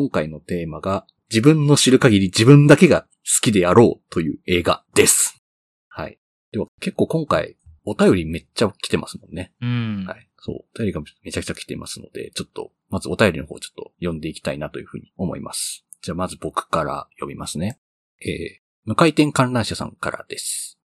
今回のテーマが、自分の知る限り自分だけが好きであろうという映画です。はい。では結構今回、お便りめっちゃ来てますもんね。うん。はい。そう。お便りがめちゃくちゃ来てますので、ちょっと、まずお便りの方ちょっと読んでいきたいなというふうに思います。じゃあまず僕から読みますね。えー、無回転観覧車さんからです。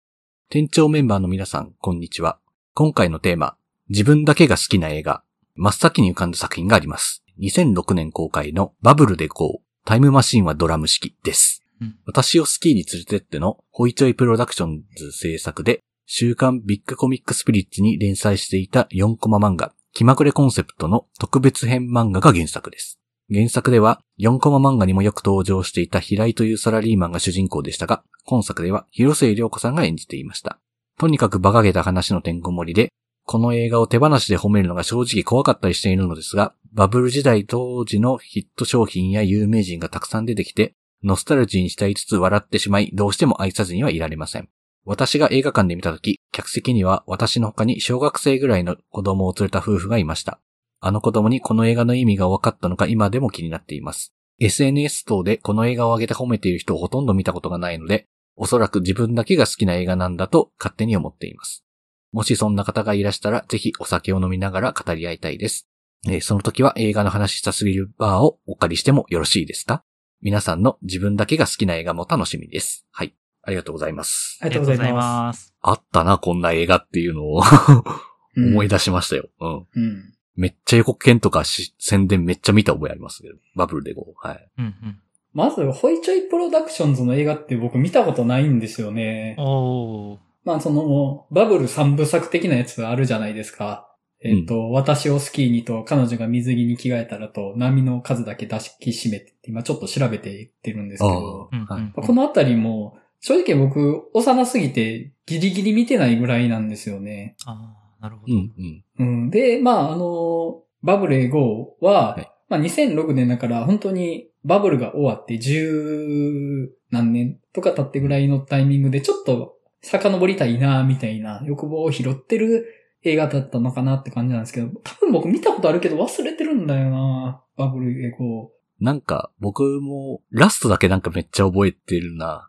店長メンバーの皆さん、こんにちは。今回のテーマ、自分だけが好きな映画、真っ先に浮かんだ作品があります。2006年公開のバブルで GO、タイムマシンはドラム式です。うん私をスキーに連れてってのホイチョイプロダクションズ制作で、週刊ビッグコミックスピリッツに連載していた4コマ漫画、気まぐれコンセプトの特別編漫画が原作です。原作では4コマ漫画にもよく登場していた平井というサラリーマンが主人公でしたが、今作では広末涼子さんが演じていました。とにかく馬鹿げた話のてんこ盛りで、この映画を手放しで褒めるのが正直怖かったりしているのですが、バブル時代当時のヒット商品や有名人がたくさん出てきて、ノスタルジーにしたいつつ笑ってしまい、どうしても愛さずにはいられません。私が映画館で見たとき、客席には私の他に小学生ぐらいの子供を連れた夫婦がいました。あの子供にこの映画の意味が分かったのか今でも気になっています。SNS 等でこの映画を上げて褒めている人をほとんど見たことがないので、おそらく自分だけが好きな映画なんだと勝手に思っています。もしそんな方がいらしたら、ぜひお酒を飲みながら語り合いたいです。えーその時は映画の話したすぎるバーをお借りしてもよろしいですか？皆さんの自分だけが好きな映画も楽しみです。はい。ありがとうございます。ありがとうございます。あったな、こんな映画っていうのをす。思い出出しましたよ。うん。うん。めっちゃ予告編とかし宣伝めっちゃ見た覚えありますけど。バブルでこう。はい。うんうん。まず、ホイチョイプロダクションズの映画って僕見たことないんですよね。おー。まあ、その、バブル三部作的なやつあるじゃないですか。えっ、と、私をスキーにと、彼女が水着に着替えたらと、波の数だけ出しきしめてって、今ちょっと調べていってるんですけど、うんうんはいこのあたりも、正直僕、幼すぎて、ギリギリ見てないぐらいなんですよね。ああ、なるほど。うん、うん。うん。で、まあ、あの、バブルへ GO は、はいまあ2006年だから本当にバブルが終わって十何年とか経ってぐらいのタイミングでちょっと遡りたいな、みたいな欲望を拾ってる映画だったのかなって感じなんですけど、多分僕見たことあるけど忘れてるんだよな、バブルへ GO。なんか、僕も、ラストだけなんかめっちゃ覚えてるな。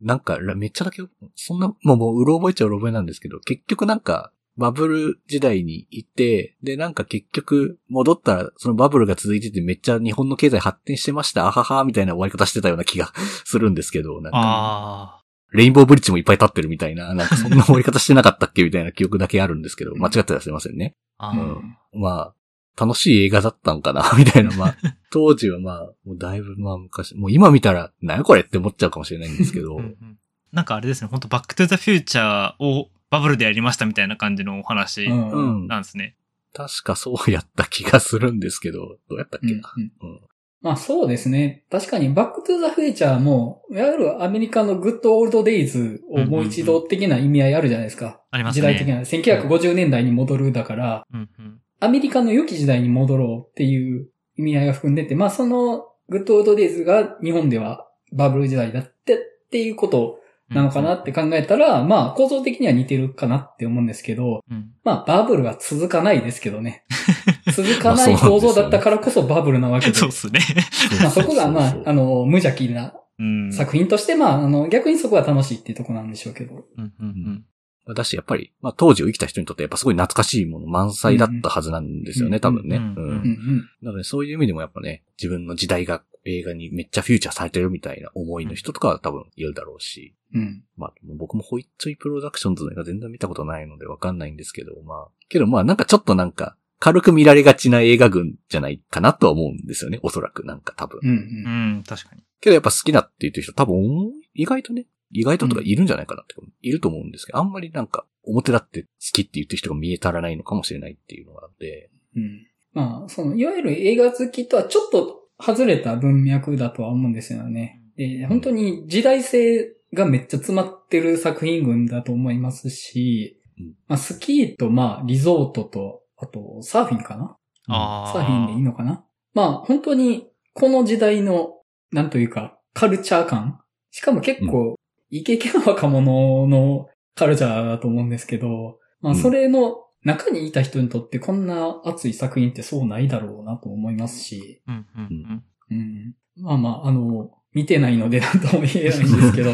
なんか、らめっちゃだけ、そんな、もう、もう、うろ覚えちゃうろ覚えなんですけど、結局なんか、バブル時代にいて、で、なんか結局、戻ったら、そのバブルが続いててめっちゃ日本の経済発展してました、あはは、みたいな終わり方してたような気がするんですけど、なんか、あレインボーブリッジもいっぱい立ってるみたいな、なんかそんな終わり方してなかったっけみたいな記憶だけあるんですけど、間違ってたらすいませんね。うあ、んまあ、楽しい映画だったんかな、みたいな、まあ、当時はまあ、もうだいぶまあ昔、もう今見たら、なんやこれって思っちゃうかもしれないんですけどうん、うんなんかあれですね、本当バックトゥザフューチャーをバブルでやりましたみたいな感じのお話うん。ううんん。なんですね。確かそうやった気がするんですけど、どうやったっけな。うんうんまあそうですね。確かにバックトゥザフューチャーも、いわゆるアメリカの good old days をもう一度的な意味合いあるじゃないですか。ありますね。時代的な。1950年代に戻るだから、うんうん。アメリカの良き時代に戻ろうっていう意味合いが含んでて、まあその good old days が日本ではバブル時代だってっていうことなのかなって考えたら、まあ構造的には似てるかなって思うんですけど、うん。まあバブルは続かないですけどね。続かない構造だったからこそバブルなわけで。そうっすね。まあそこがまあ、あの、無邪気なうん。作品として、まあ、あの、逆にそこは楽しいっていうところなんでしょうけど。うんうんだし、やっぱり、まあ当時を生きた人にとってやっぱすごい懐かしいもの満載だったはずなんですよね、うん多分ね。うんうんうんうん。なのでそういう意味でもやっぱね、自分の時代が映画にめっちゃフューチャーされてるみたいな思いの人とかは多分いるだろうし。うん。まあ、僕もホイッツイプロダクションズの映画全然見たことないのでわかんないんですけど、まあ、けどまあなんかちょっとなんか、軽く見られがちな映画群じゃないかなとは思うんですよね。おそらくなんか多分。うんう。うんん。うん、確かに。けどやっぱ好きだって言ってる人多分意外とね、意外ととかいるんじゃないかなって、いると思うんですけど、あんまりなんか表だって好きって言ってる人が見えたらないのかもしれないっていうのがあって。うん。まあ、その、いわゆる映画好きとはちょっと外れた文脈だとは思うんですよね。で、本当に時代性がめっちゃ詰まってる作品群だと思いますしうん、まあ、スキーと、まあ、リゾートと、あと、サーフィンかな？サーフィンでいいのかな？まあ、本当に、この時代の、なんというか、カルチャー感しかも結構、イケイケな若者のカルチャーだと思うんですけど、まあ、うんそれの中にいた人にとってこんな熱い作品ってそうないだろうなと思いますし、うんうんうん。うん。まあまあ、あの、見てないので何とも言えないんですけど。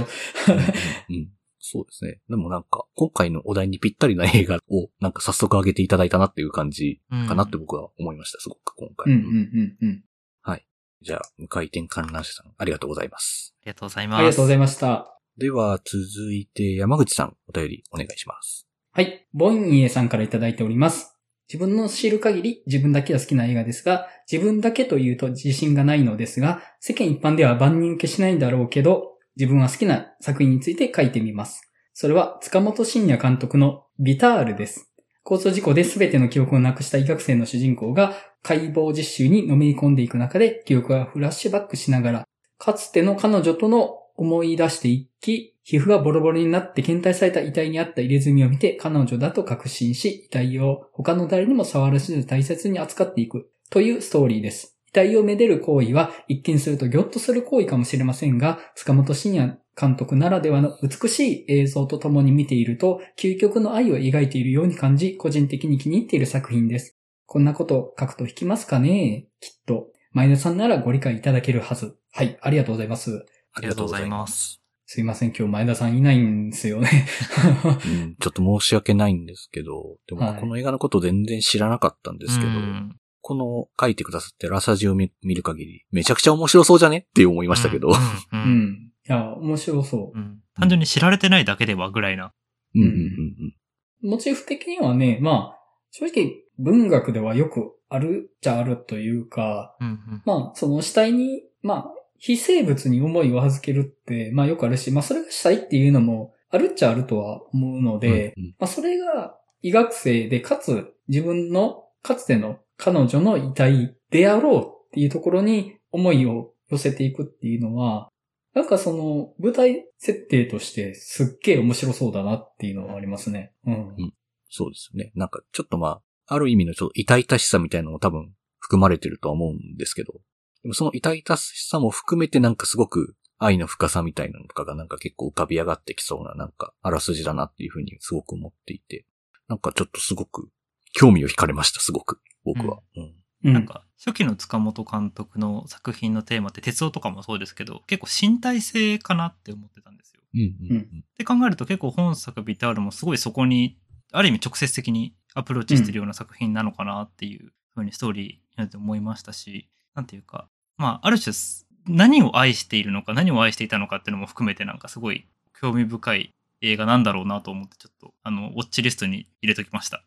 うんそうですね。でもなんか、今回のお題にぴったりな映画をなんか早速上げていただいたなっていう感じかなって僕は思いました、すごく今回。うんうんうんうん。じゃあ、無回転観覧車さん、ありがとうございます。ありがとうございます。ありがとうございました。では、続いて山口さん、お便りお願いします。はい。ボンイエさんからいただいております。自分の知る限り自分だけが好きな映画ですが、自分だけというと自信がないのですが、世間一般では万人受けしないんだろうけど、自分は好きな作品について書いてみます。それは塚本慎也監督のビタールです。交通事故で全ての記憶をなくした医学生の主人公が解剖実習にのめり込んでいく中で記憶がフラッシュバックしながら、かつての彼女との思い出していき、皮膚がボロボロになって検体された遺体にあった入れ墨を見て彼女だと確信し、遺体を他の誰にも触らせず大切に扱っていくというストーリーです。遺体をめでる行為は一見するとギョッとする行為かもしれませんが、塚本慎也監督ならではの美しい映像とともに見ていると、究極の愛を描いているように感じ、個人的に気に入っている作品です。こんなこと書くと引きますかね？きっと。前田さんならご理解いただけるはず。はい、ありがとうございます。ありがとうございます。すいません、今日前田さんいないんですよね。うん、ちょっと申し訳ないんですけど、でもはいこの映画のこと全然知らなかったんですけど、うんこの書いてくださってラサジを見見る限り、めちゃくちゃ面白そうじゃね？って思いましたけど。うんううんん。いや、面白そうう。ん単純に知られてないだけではぐらいな。うんうんうんモチーフ的にはね、まあ、正直文学ではよくあるっちゃあるというか、うんうんまあ、その死体に、まあ、非生物に思いを預けるって、まあよくあるし、まあそれが死体っていうのもあるっちゃあるとは思うのうん。で、うんうんまあそれが医学生で、かつ自分のかつての彼女の遺体であろうっていうところに思いを寄せていくっていうのは、なんかその舞台設定としてすっげえ面白そうだなっていうのはありますね。うん。そうですね。なんかちょっとまあ、ある意味のちょっと痛々しさみたいなのも多分含まれてるとは思うんですけど、でもその痛々しさも含めてなんかすごく愛の深さみたいなのとかがなんか結構浮かび上がってきそうななんかあらすじだなっていうふうにすごく思っていて、なんかちょっとすごく興味を惹かれました、すごく。僕は。なんか、初期の塚本監督の作品のテーマって、鉄道とかもそうですけど、結構身体性かなって思ってたんですよ。うんうんうん。って考えると結構本作ビタールもすごいそこに、ある意味直接的にアプローチしてるような作品なのかなっていうふうにストーリーになって思いましたし、なんていうか、まあ、ある種、何を愛しているのか、何を愛していたのかっていうのも含めてなんかすごい興味深い映画なんだろうなと思って、ちょっと、あの、ウォッチリストに入れときました。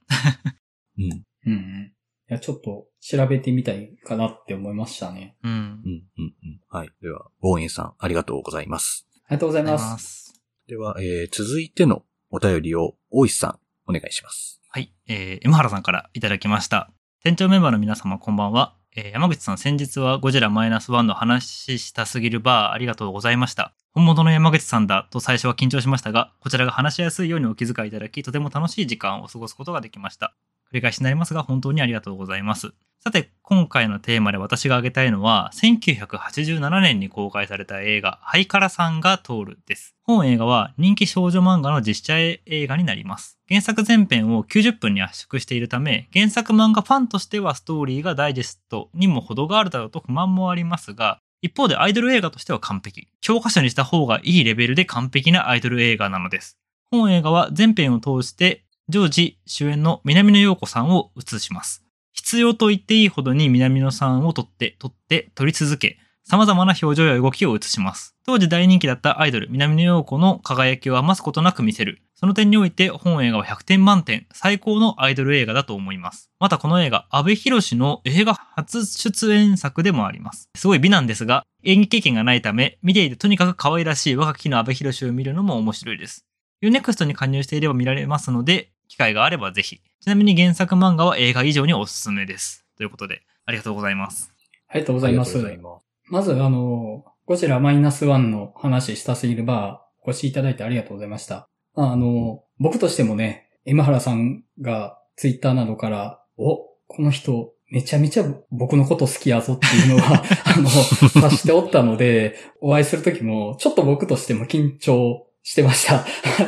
うん。うんうん。いや、ちょっと調べてみたいかなって思いましたね。うんう。ん。うん。うん。はい。では、ボーエンさん、ありがとうございます。ありがとうございま。ますす。では、えー、続いてのお便りを、大石さん、お願いします。はい、えー、M 原さんからいただきました。店長メンバーの皆様こんばんは。えー山口さん先日はゴジラマイナスワンの話したすぎるバーありがとうございました。本物の山口さんだと最初は緊張しましたが、こちらが話しやすいようにお気遣いいただき、とても楽しい時間を過ごすことができました。繰り返しになりますが、本当にありがとうございます。さて、今回のテーマで私が挙げたいのは、1987年に公開された映画、ハイカラさんが通るです。本映画は人気少女漫画の実写映画になります。原作全編を90分に圧縮しているため、原作漫画ファンとしてはストーリーがダイジェストにも程があるだろうと不満もありますが、一方でアイドル映画としては完璧。教科書にした方がいいレベルで完璧なアイドル映画なのです。本映画は全編を通して、常時主演の南野陽子さんを映します。必要と言っていいほどに南野さんを撮って、撮って、撮り続け、様々な表情や動きを映します。当時大人気だったアイドル、南野陽子の輝きを余すことなく見せる。その点において本映画は100点満点、最高のアイドル映画だと思います。またこの映画、阿部寛の映画初出演作でもあります。すごい美なんですが、演技経験がないため、見ていてとにかく可愛らしい若き日の阿部寛を見るのも面白いです。Unext に加入していれば見られますので、機会があればぜひ。ちなみに原作漫画は映画以上におすすめです。ということで、ありがとうございます。ありがとうございます。ます。まず、あの、ゴジラマイナスワンの話したすぎるバー、ご視聴いただいてありがとうございました。まあ、あの、僕としてもね、エマハラさんがツイッターなどから、お、この人、めちゃめちゃ僕のこと好きやぞっていうのは、あの、察しておったので、お会いするときも、ちょっと僕としても緊張してました。はい。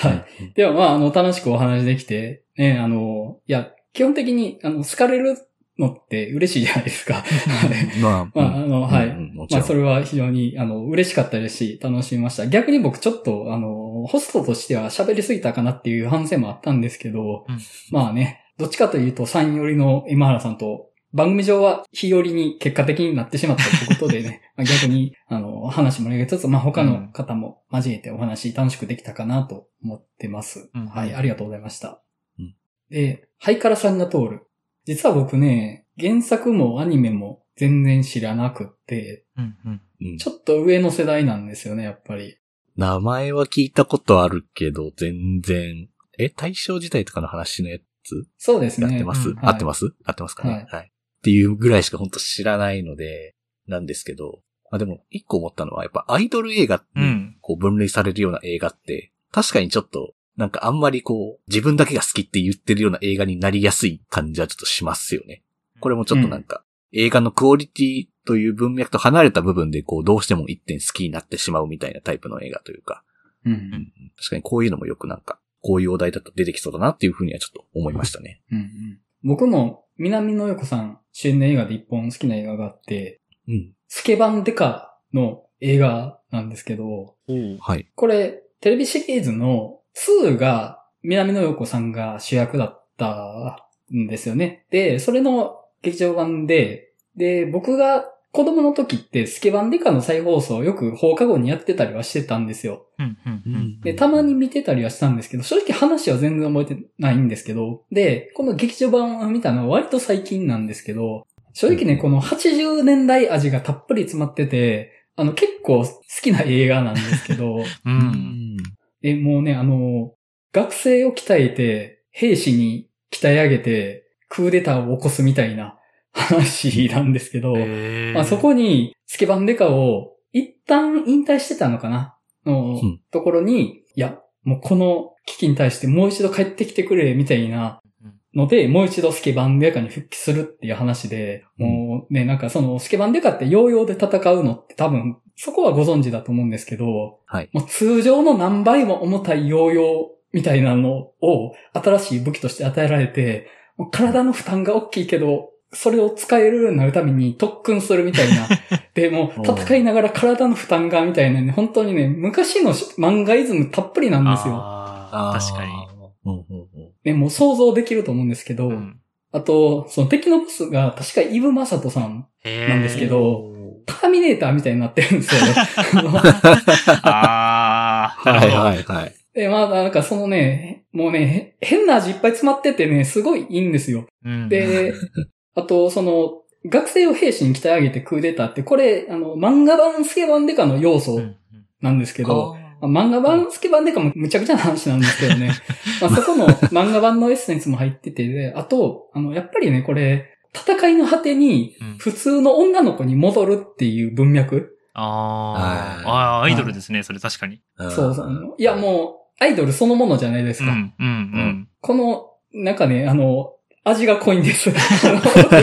はい。では、まあ、あの、楽しくお話できて、ね、あの、いや、基本的に、あの、好かれるのって嬉しいじゃないですか。はいまあ、まあ、あの、はい。まあそれは非常に、あの、嬉しかったですし、楽しみました。逆に僕ちょっと、あの、ホストとしては喋りすぎたかなっていう反省もあったんですけど、うんまあね、どっちかというと、3寄りの今原さんと、番組上は日寄りに結果的になってしまったということでね、まあ逆に、あの、話もりつつ、まあ他の方も交えてお話楽しくできたかなと思ってます。うん。はい、ありがとうございました。うん。で、ハイカラさんが通る。実は僕ね、原作もアニメも全然知らなくって、うんうん。うん。ちょっと上の世代なんですよね、やっぱり。名前は聞いたことあるけど、全然、え、大正時代とかの話のやつ？そうですね。やってます、うん合ってます？合ってますかね、はい。はい、っていうぐらいしか本当知らないので、なんですけど、あでも、一個思ったのは、やっぱアイドル映画。こう分類されるような映画って、確かにちょっと、なんかあんまりこう、自分だけが好きって言ってるような映画になりやすい感じはちょっとしますよね。これもちょっとなんか、映画のクオリティという文脈と離れた部分でこう、どうしても一点好きになってしまうみたいなタイプの映画というか、うん。確かにこういうのもよくなんか、こういうお題だと出てきそうだなっていうふうにはちょっと思いましたね。うんうん僕も、南野陽子さん主演の映画で一本好きな映画があって、うん。スケバンデカの映画なんですけど、はい。これ、テレビシリーズの2が南野陽子さんが主役だったんですよね。で、それの劇場版で、で、僕が子供の時ってスケバンデカの再放送をよく放課後にやってたりはしてたんですよ。うんうんうん。で、たまに見てたりはしたんですけど、正直話は全然覚えてないんですけど、で、この劇場版を見たのは割と最近なんですけど、正直ね、この80年代味がたっぷり詰まってて、あの、結構好きな映画なんですけど、う。うんん。え、もうね、あの、学生を鍛えて、兵士に鍛え上げて、クーデターを起こすみたいな話なんですけど、まあ、そこに、スケバンデカを、一旦引退してたのかな？のうん。ところに、いや、もうこの危機に対してもう一度帰ってきてくれ、みたいなので、もう一度スケバンデカに復帰するっていう話で、うん。もうね、なんかそのスケバンデカってヨーヨーで戦うのって多分、そこはご存知だと思うんですけど、はい。もう通常の何倍も重たいヨーヨーみたいなのを新しい武器として与えられて、体の負担が大きいけど、それを使えるようになるために特訓するみたいな。で、もう戦いながら体の負担がみたいなね、本当にね、昔の漫画イズムたっぷりなんですよ。確かに。ね、もう想像できると思うんですけど、うんあと、その敵のボスが確かイブ・マサトさん、なんですけどターミネーターみたいになってるんですよね。ああ、なはい。はいはい。で、まあなんかそのね、もうね、へ変な味いっぱい詰まっててね、すごいいいんですよ。うんで、あと、その、学生を兵士に鍛え上げてクーデターって、これ、あの、漫画版スケバンデカの要素うんうんなんですけど、あまあ漫画版スケバンデカもむちゃくちゃな話なんですけどね。まあそこの漫画版のエッセンスも入ってて、で、あと、あの、やっぱりね、これ、戦いの果てにうん普通の女の子に戻るっていう文脈。あーはいあー、アイドルですね、それ確かに。ーそうそう。いや、もう、アイドルそのものじゃないですか。うん、うん、うん。この、なんかね、あの、味が濃いんです。う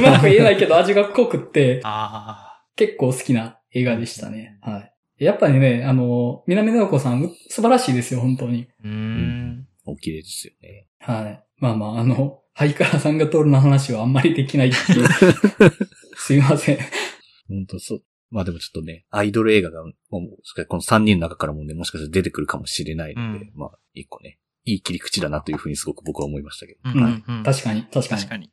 まく言えないけど味が濃くって、あ結構好きな映画でしたね。はい。やっぱりね、あの、南野陽子さん、素晴らしいですよ、本当に。あ、うーん。お綺麗ですよね。はい。まあまあ、あの、ハイカラさんが通るの話はあんまりできないっていう。すいません。本当そう。まあでもちょっとね、アイドル映画が、もうこの3人の中からもね、もしかしたら出てくるかもしれないので、うんまあ、一個ね、いい切り口だなというふうにすごく僕は思いましたけど。うんうんうん確かに、確かに。確かに。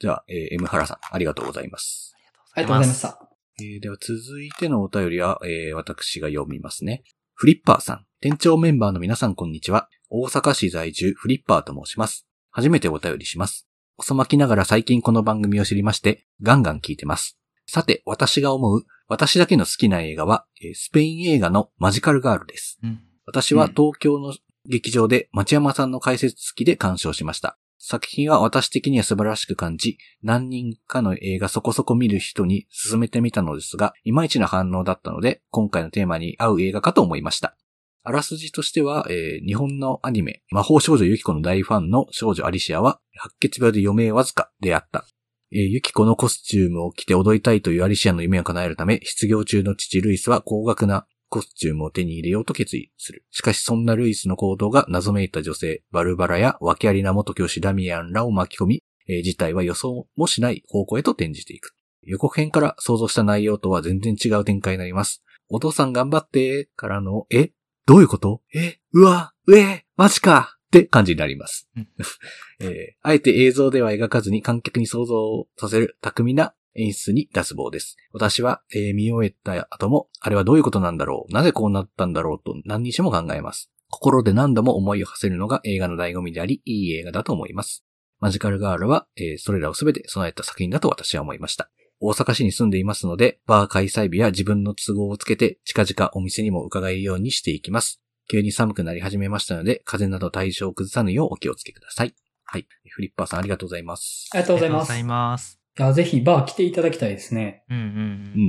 じゃあ、えー、M ハラさん、ありがとうございます。ありがとうございました。えーでは続いてのお便りは、えー私が読みますね。フリッパーさん、店長メンバーの皆さんこんにちは。大阪市在住フリッパーと申します。初めてお便りします。遅まきながら最近この番組を知りまして、ガンガン聞いてます。さて、私が思う、私だけの好きな映画は、えースペイン映画のマジカルガールです。うん私は東京の劇場で町山さんの解説付きで鑑賞しました。作品は私的には素晴らしく感じ、何人かの映画そこそこ見る人に勧めてみたのですが、いまいちな反応だったので、今回のテーマに合う映画かと思いました。あらすじとしては、えー日本のアニメ、魔法少女ユキコの大ファンの少女アリシアは、白血病で余命わずかであった。えーユキコのコスチュームを着て踊りたいというアリシアの夢を叶えるため、失業中の父ルイスは高額なコスチュームを手に入れようと決意する。しかしそんなルイスの行動が謎めいた女性、バルバラや訳ありな元教師ダミアンらを巻き込み、えー事態は予想もしない方向へと転じていく。と予告編から想像した内容とは全然違う展開になります。お父さん頑張って、からの、えどういうこと？えうわうえマジかって感じになりますうん。えーあえて映像では描かずに観客に想像させる巧みな演出に脱帽です。私は、えー見終えた後も、あれはどういうことなんだろう？なぜこうなったんだろうと何日も考えます。心で何度も思いを馳せるのが映画の醍醐味であり、いい映画だと思います。マジカルガールは、えーそれらをすべて備えた作品だと私は思いました。大阪市に住んでいますので、バー開催日や自分の都合をつけて、近々お店にも伺えるようにしていきます。急に寒くなり始めましたので、風邪など対象を崩さぬようお気をつけください。はい。フリッパーさんありがとうございます。ありがとうございます。ありがとうございます。いや、ぜひバー来ていただきたいですね。うんうんううん。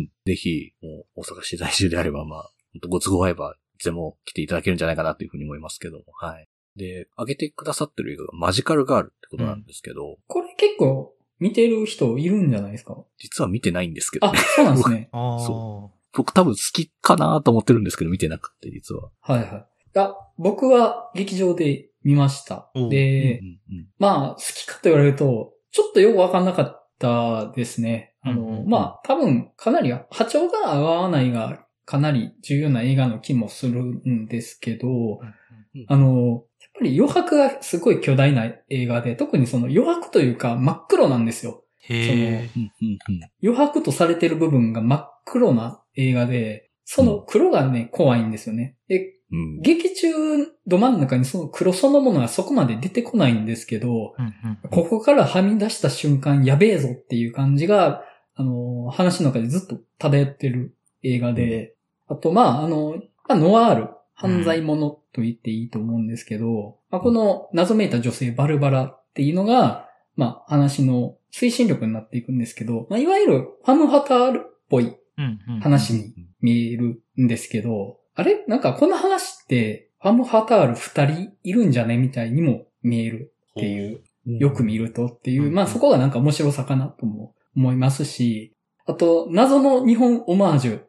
ん。ぜひ、もう大阪市在住であれば、まあ、ご都合合えば、いつでも来ていただけるんじゃないかなというふうに思いますけども、はい。で、挙げてくださってる映画がマジカルガールってことなんですけど、これ結構見てる人いるんじゃないですか？実は見てないんですけどあね。、そうなんですね。ああ。そ僕多分好きかなと思ってるんですけど、見てなくて、実は。はいはい。あ、僕は劇場で見ましたお。うでう、んうんまあ、好きかと言われると、ちょっとよくわかんなかったですね。あの、うんうんうんまあ、多分、かなり波長が合わないが、かなり重要な映画の気もするんですけど、あの、やっぱり余白がすごい巨大な映画で、特にその余白というか真っ黒なんですよ。へえ。うんうんうん余白とされてる部分が真っ黒な映画で、その黒がね、怖いんですよね。で、うん。劇中ど真ん中にその黒そのものがそこまで出てこないんですけど、うんうんここからはみ出した瞬間やべえぞっていう感じが、あの、話の中でずっと漂ってる映画で、あと、まあ、あの、まあ、ノワール、犯罪者と言っていいと思うんですけど、まあ、この謎めいた女性バルバラっていうのが、まあ、話の推進力になっていくんですけど、まあ、いわゆるファムハタールっぽいうんうん。話に見えるんですけど、あれ？なんかこの話って、ファムハタール二人いるんじゃね？みたいにも見えるっていう、よく見るとっていう、うん。まあそこがなんか面白さかなとも思いますし、あと、謎の日本オマージュ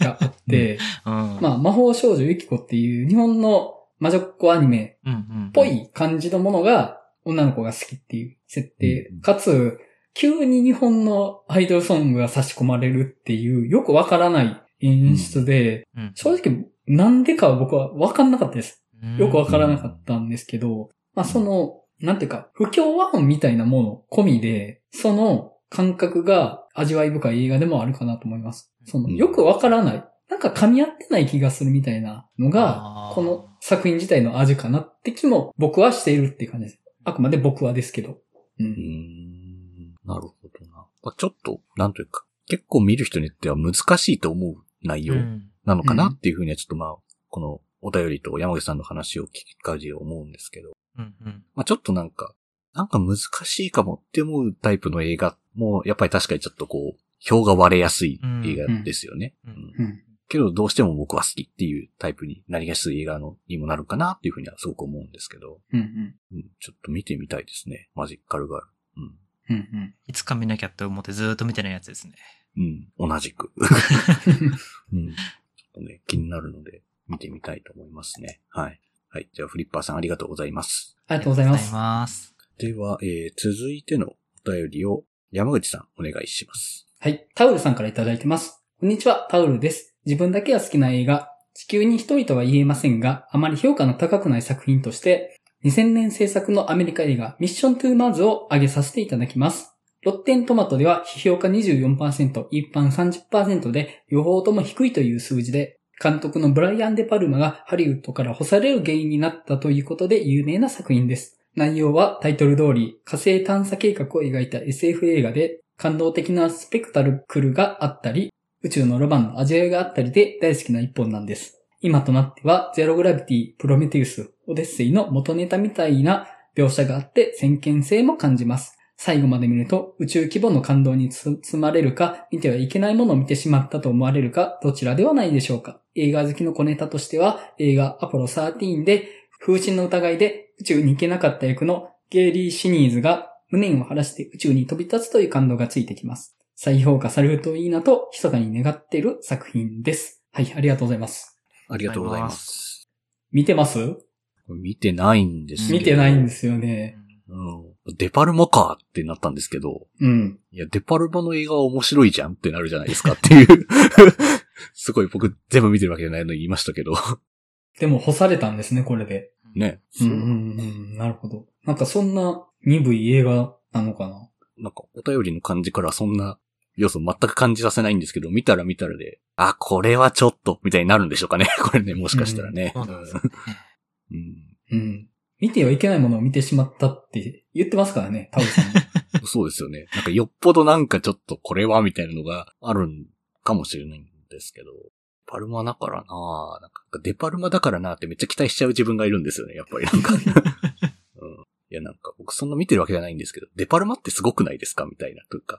があって、うん。まあ魔法少女ユキコっていう日本の魔女っ子アニメ。っぽい感じのものが女の子が好きっていう設定。うん。かつ、急に日本のアイドルソングが差し込まれるっていう、よくわからない演出で、うん。正直なんでかは僕はわかんなかったです。うんよくわからなかったんですけど、まあその、なんていうか、不協和音みたいなもの込みで、その感覚が味わい深い映画でもあるかなと思います。その、うんよくわからない。なんか噛み合ってない気がするみたいなのがこの作品自体の味かなって気も僕はしているっていう感じです。あくまで僕はですけど。う。うんん。なるほどな。まあちょっと、なんというか、結構見る人によっては難しいと思う内容うんなのかなっていうふうにはちょっとまあ、このお便りと山口さんの話を聞きかじ思うんですけど、うんうん。まあちょっとなんか、なんか難しいかもって思うタイプの映画も、やっぱり確かにちょっとこう、票が割れやすい映画ですよね。うんうんうん。けど、どうしても僕は好きっていうタイプになりやすい映画のにもなるかなっていうふうにはすごく思うんですけど、うん。うん。うん、ちょっと見てみたいですね。マジッカルガール。うん。うん。いつか見なきゃって思ってずーっと見てないやつですね。うん。うん。同じく。うん。とね、気になるので、見てみたいと思いますね。はい。はい。じゃあ、フリッパーさんありがとうございます。ありがとうございます。ます。では、えー、続いてのお便りを山口さんお願いします。はい。タウルさんからいただいてます。こんにちは、タウルです。自分だけが好きな映画、地球に一人とは言えませんが、あまり評価の高くない作品として、2000年制作のアメリカ映画、ミッショントゥーマーズを挙げさせていただきます。ロッテントマトでは批評価24%、一般30%で、両方とも低いという数字で、監督のブライアン・デ・パルマがハリウッドから干される原因になったということで有名な作品です。内容はタイトル通り火星探査計画を描いた SF 映画で感動的なスペクタルクルがあったり、宇宙のロマンの味わいがあったりで大好きな一本なんです。今となってはゼログラビティ、プロメテウス、オデッセイの元ネタみたいな描写があって先見性も感じます。最後まで見ると宇宙規模の感動に包まれるか、見てはいけないものを見てしまったと思われるか、どちらではないでしょうか。映画好きの小ネタとしては、映画アポロ13で風神の疑いで宇宙に行けなかった役のゲイリー・シニーズが無念を晴らして宇宙に飛び立つという感動がついてきます。再評価されるといいなと、密かに願っている作品です。はい、ありがとうございます。ありがとうございます。見てます？見てないんです見てないんですよね。うん。デパルマかってなったんですけど、うん。いや、デパルマの映画は面白いじゃんってなるじゃないですかっていう。すごい僕全部見てるわけじゃないのに言いましたけど。でも干されたんですね、これで。ね。うんうんうん。なるほど。なんかそんな鈍い映画なのかな？なんか、お便りの感じからそんな要素全く感じさせないんですけど、見たら見たらで、あ、これはちょっと、みたいになるんでしょうかね。これね、もしかしたらね。そうなん。うんうん。見てはいけないものを見てしまったって言ってますからね、タオルさんも。そうですよね。なんかよっぽどなんかちょっとこれはみたいなのがあるんかもしれないんですけど、パルマだからななんかデパルマだからなってめっちゃ期待しちゃう自分がいるんですよね、やっぱりなんか。うん、いやなんか僕そんな見てるわけじゃないんですけど、デパルマってすごくないですか？みたいな、というか。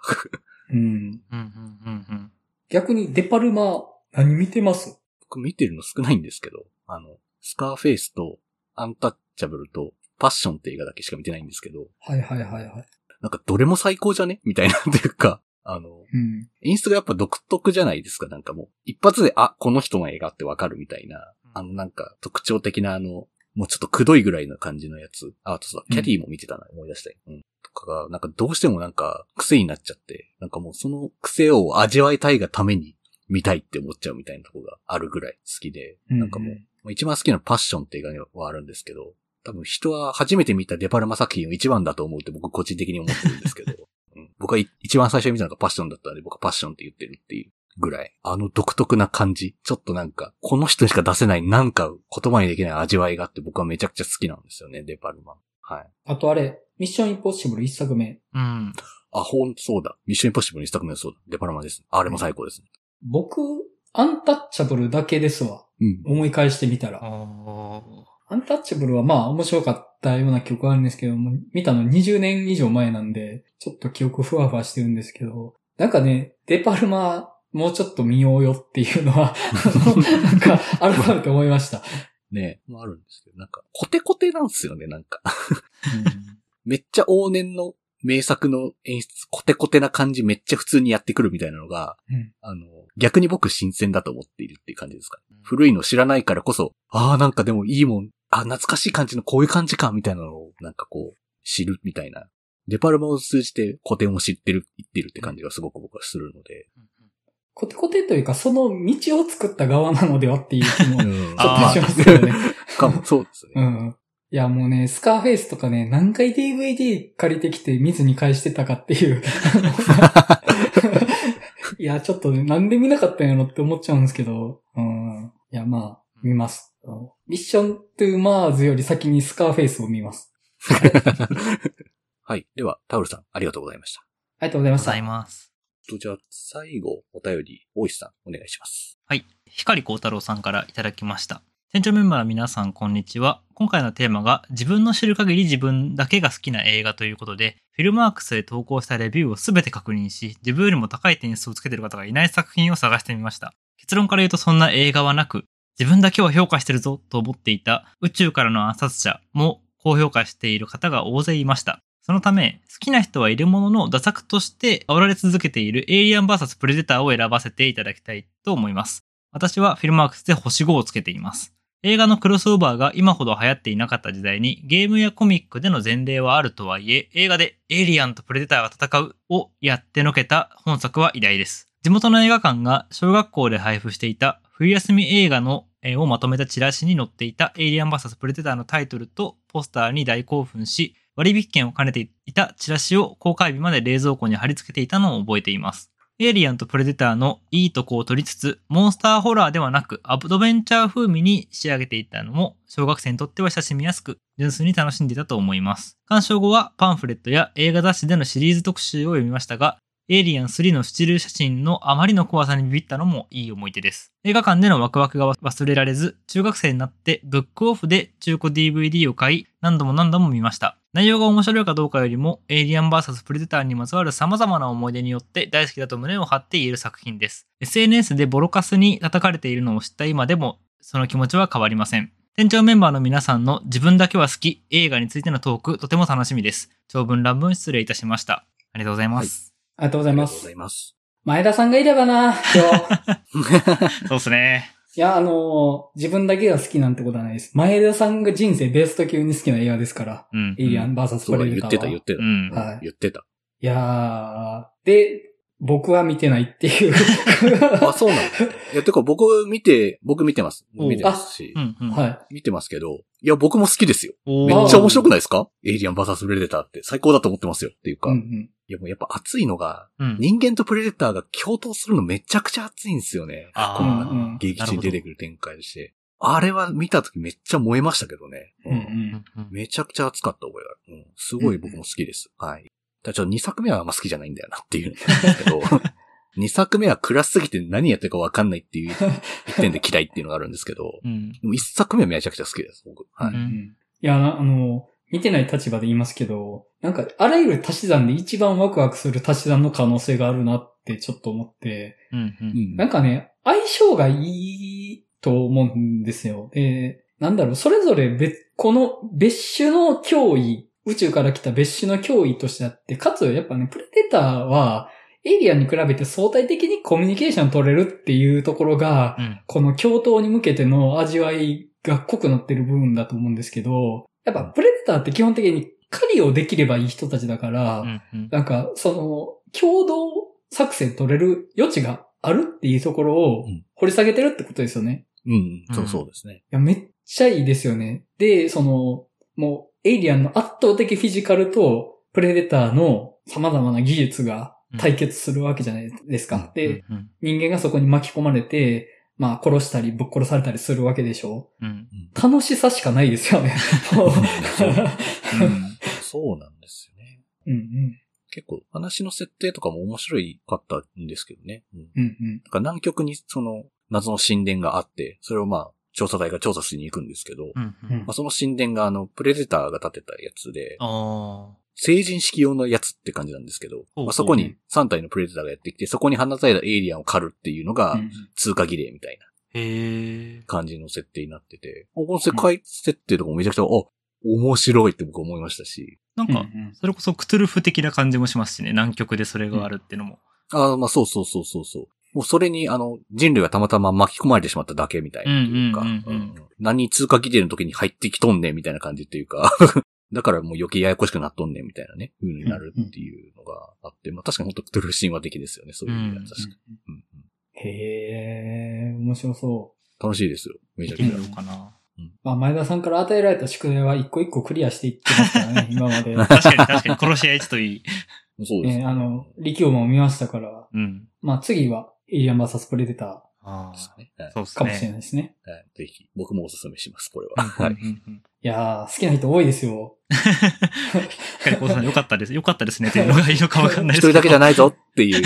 うん。うんうんうんうん。逆にデパルマ、何見てます？僕見てるの少ないんですけど、あの、スカーフェイスとアンタッチャブルとパッションって映画だけしか見てないんですけど、はいはいはいはい。なんかどれも最高じゃね？みたいな、というか、あの、うん。演出がやっぱ独特じゃないですか、なんかもう。一発で、あ、この人の映画ってわかるみたいな、あのなんか特徴的なあの、もうちょっとくどいぐらいの感じのやつ。あ、あとさ、キャリーも見てたな、思い出したい。うん。とかが、なんかどうしてもなんか癖になっちゃって、なんかもうその癖を味わいたいがために見たいって思っちゃうみたいなとこがあるぐらい好きで、なんかもう、まあ一番好きなパッションって映画はあるんですけど、多分人は初めて見たデパルマ作品を一番だと思うって僕個人的に思ってるんですけど、うん、僕はい一番最初に見たのがパッションだったんで僕はパッションって言ってるっていうぐらい、あの独特な感じ、ちょっとなんか、この人にしか出せないなんか言葉にできない味わいがあって僕はめちゃくちゃ好きなんですよね、デパルマ。はい。あとあれ、ミッションインポッシブル一作目。うん。あ、ほんとそうだ。ミッションインポッシブルにしたくないそうだ。デパルマです。あれも最高ですね。僕、アンタッチャブルだけですわ。うん。思い返してみたら。おアンタッチャブルはまあ面白かったような記憶があるんですけども、見たの20年以上前なんで、ちょっと記憶ふわふわしてるんですけど、なんかね、デパルマ、もうちょっと見ようよっていうのは、なんか改めて思いました。ねもあるんですけど、なんか、コテコテなんですよね、なんか。ーめっちゃ往年の名作の演出、コテコテな感じめっちゃ普通にやってくるみたいなのが、うんあの、逆に僕新鮮だと思っているっていう感じですかね。古いの知らないからこそ、ああ、なんかでもいいもん、あ、懐かしい感じのこういう感じか、みたいなのを、なんかこう、知るみたいな。デパルマを通じて古典を知ってる、言ってるって感じがすごく僕はするので。コテコテというか、その道を作った側なのではっていう気も ちょうんっとしますけどね。かも、そうですね。うん。いや、もうね、スカーフェイスとかね、何回 DVD 借りてきて見ずに返してたかっていう。いや、ちょっとね、なんで見なかったんやろって思っちゃうんですけど、うん。いや、まあ、見ます。ミッショントゥーマーズより先にスカーフェイスを見ます。はい。では、タオルさん、ありがとうございました。ありがとうございましたござい。ます。と、じゃあ、最後、お便り、大石さん、お願いします。はい。光光太郎さんからいただきました。店長メンバーの皆さん、こんにちは。今回のテーマが、自分の知る限り自分だけが好きな映画ということで、フィルマークスで投稿したレビューをすべて確認し、自分よりも高い点数をつけている方がいない作品を探してみました。結論から言うとそんな映画はなく、自分だけは評価してるぞと思っていた宇宙からの暗殺者も高評価している方が大勢いました。そのため、好きな人はいるものの、打作として煽られ続けているエイリアン VS プレデターを選ばせていただきたいと思います。私はフィルマークスで星5をつけています。映画のクロスオーバーが今ほど流行っていなかった時代にゲームやコミックでの前例はあるとはいえ、映画でエイリアンとプレデターが戦うをやってのけた本作は偉大です。地元の映画館が小学校で配布していた冬休み映画のをまとめたチラシに載っていたエイリアン VS プレデターのタイトルとポスターに大興奮し、割引券を兼ねていたチラシを公開日まで冷蔵庫に貼り付けていたのを覚えています。エイリアンとプレデターのいいとこを取りつつ、モンスターホラーではなく、アドベンチャー風味に仕上げていったのも、小学生にとっては親しみやすく、純粋に楽しんでいたと思います。鑑賞後はパンフレットや映画雑誌でのシリーズ特集を読みましたが、エイリアン3のスチール写真のあまりの怖さにビビったのもいい思い出です。映画館でのワクワクが忘れられず、中学生になってブックオフで中古 DVD を買い、何度も何度も見ました。内容が面白いかどうかよりも、エイリアン VS プレデターにまつわる様々な思い出によって大好きだと胸を張って言える作品です。SNS でボロカスに叩かれているのを知った今でも、その気持ちは変わりません。店長メンバーの皆さんの自分だけは好き映画についてのトーク、とても楽しみです。長文乱文失礼いたしました。ありがとうございます。ありがとうございますありがとうござい。ます。前田さんがいればな、今日。そうですね。いや、あのー自分だけが好きなんてことはないです。前田さんが人生ベスト級に好きな映画ですから。うん。エイリアン VS そうだ、プレデターは。言ってた、言ってた。うん。はい言ってた。いやー、で、僕は見てないっていう。あ、そうなのいや、てか僕見て、僕見てます。お見てますしう。ん。うん。は見てますけど、いや、僕も好きですよ。めっちゃ面白くないですか？エイリアン VS プレデターって最高だと思ってますよ。っていうい。か。いうんうん。や、もうやっぱ熱いのが、うん。人間とプレデターが共闘するのめちゃくちゃ熱いんですよね。あこの。劇中に出てくくる展開として。あれは見た時めっちゃ燃えましたけどね。うんうん。めちゃくちゃ熱かった覚えがある。うん。すごい僕も好きです。はい。ちょっと2作目はあんま好きじゃないんだよなっていうんですけど、2作目は暗すぎて何やってるかわかんないっていう 一点で嫌いっていうのがあるんですけど、うん。でも1作目はめちゃくちゃ好きです、僕。はい。うんうんいや、なあの、見てない立場で言いますけど、なんか、あらゆる足し算で一番ワクワクする足し算の可能性があるなってちょっと思って、うん。う。うんんなんかね、相性がいいと思うんですよ。で、なんだろう、それぞれ別、この別種の脅威、宇宙から来た別種の脅威としてあって、かつやっぱね、プレデターは、エイリアンに比べて相対的にコミュニケーション取れるっていうところが、うん。この共闘に向けての味わいが濃くなってる部分だと思うんですけど、やっぱプレデターって基本的に狩りをできればいい人たちだから、うん。うん。なんか、その、共同作戦取れる余地があるっていうところをうん掘り下げてるってことですよね。うん、そうそうですね。いや、めっちゃいいですよね。で、その、もう、エイリアンの圧倒的フィジカルと、プレデターの様々な技術が対決するわけじゃないですか。うんで、うん。人間がそこに巻き込まれて、まあ、殺したりぶっ殺されたりするわけでしょうん。楽しさしかないですよね。そうなんですよね。うんうん。結構話の設定とかも面白いかったんですけどね。うん。うんうん。なんか南極にその謎の神殿があって、それをまあ、調査隊が調査しに行くんですけど、うん。うんまあ、その神殿があの、プレデターが建てたやつで、あ成人式用のやつって感じなんですけど、まあ、そこに3体のプレデターがやってきて、そこに放たれたエイリアンを狩るっていうのがうん通過儀礼みたいなあ。へえ。感じの設定になってて、この世界設定とかもめちゃくちゃ、あ、面白いって僕思いましたし、うんなんか、それこそクトゥルフ的な感じもしますしね。南極でそれがあるっていうのも。ああ、まあそうそうそうそうそう。もうそれに、あの、人類がたまたま巻き込まれてしまっただけみたいなう何通過儀礼の時に入ってきとんねんみたいな感じっていうか、だからもう余計ややこしくなっとんねんみたいなね、風になるっていうのがあって、まあ確かに本当クトゥルフ神話的ですよね、そういう意味ではうん確かに、うんうん。へえ、面白そう。楽しいですよ、めちゃくちゃ。うかな。まあ、前田さんから与えられた宿題は一個一個クリアしていってますからね、今まで。確かに確かに。殺し合い1といい。そうです、ね、あの、力王も見ましたから、うん。まあ次は、エイリアン VS プレデタあですねはいそうですね。ーかもしれないですね。はいぜひ、僕もおすすめします、これは。うんはい。いやー、好きな人多いですよ。しっかりこうさんよかったです。よかったですねっていうのがいいのかわかんないですけど。一人だけじゃないぞっていう、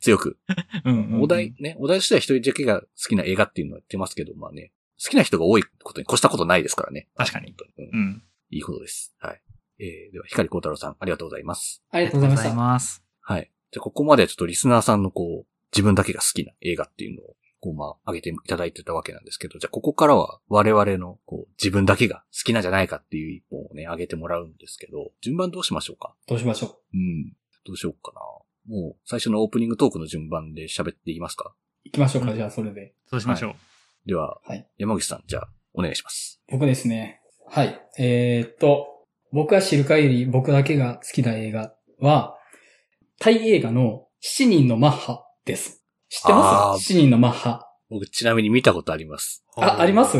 強く。うんうんうんお題、ね、お題としては一人だけが好きな映画っていうのは言ってますけど、まあね、好きな人が多いことに越したことないですからね。確かに。うんうん。いいことです。はい。えー、では、光光太郎さん、ありがとうございます。ありがとうございましありがとうございた。ます。はい。じゃあ、ここまではちょっとリスナーさんのこう、自分だけが好きな映画っていうのを、こう、まあ、上げていただいてたわけなんですけど、じゃあ、ここからは我々の、こう、自分だけが好きなんじゃないかっていう一本をね、上げてもらうんですけど、順番どうしましょうか？どうしましょう？うん。どうしようかな。もう、最初のオープニングトークの順番で喋っていきますか？行きましょうか、うんじゃあそれで。そうしましょう。では、はい山口さん、じゃあ、お願いします。僕ですね。はい。えー、っと、僕が知る限り僕だけが好きな映画は、タイ映画の7人のマッハです。知ってます ?7 人のマッハ。僕、ちなみに見たことあります。あ、あります？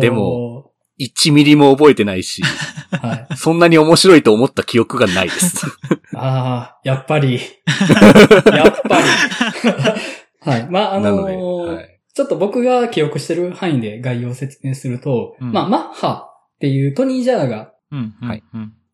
でも、1ミリも覚えてないし、はい。そんなに面白いと思った記憶がないです。ああ、やっぱり。やっぱり。はい。まあ、あのーはい。ちょっと僕が記憶してる範囲で概要を説明すると、うんまあ、マッハっていうトニー・ジャーが。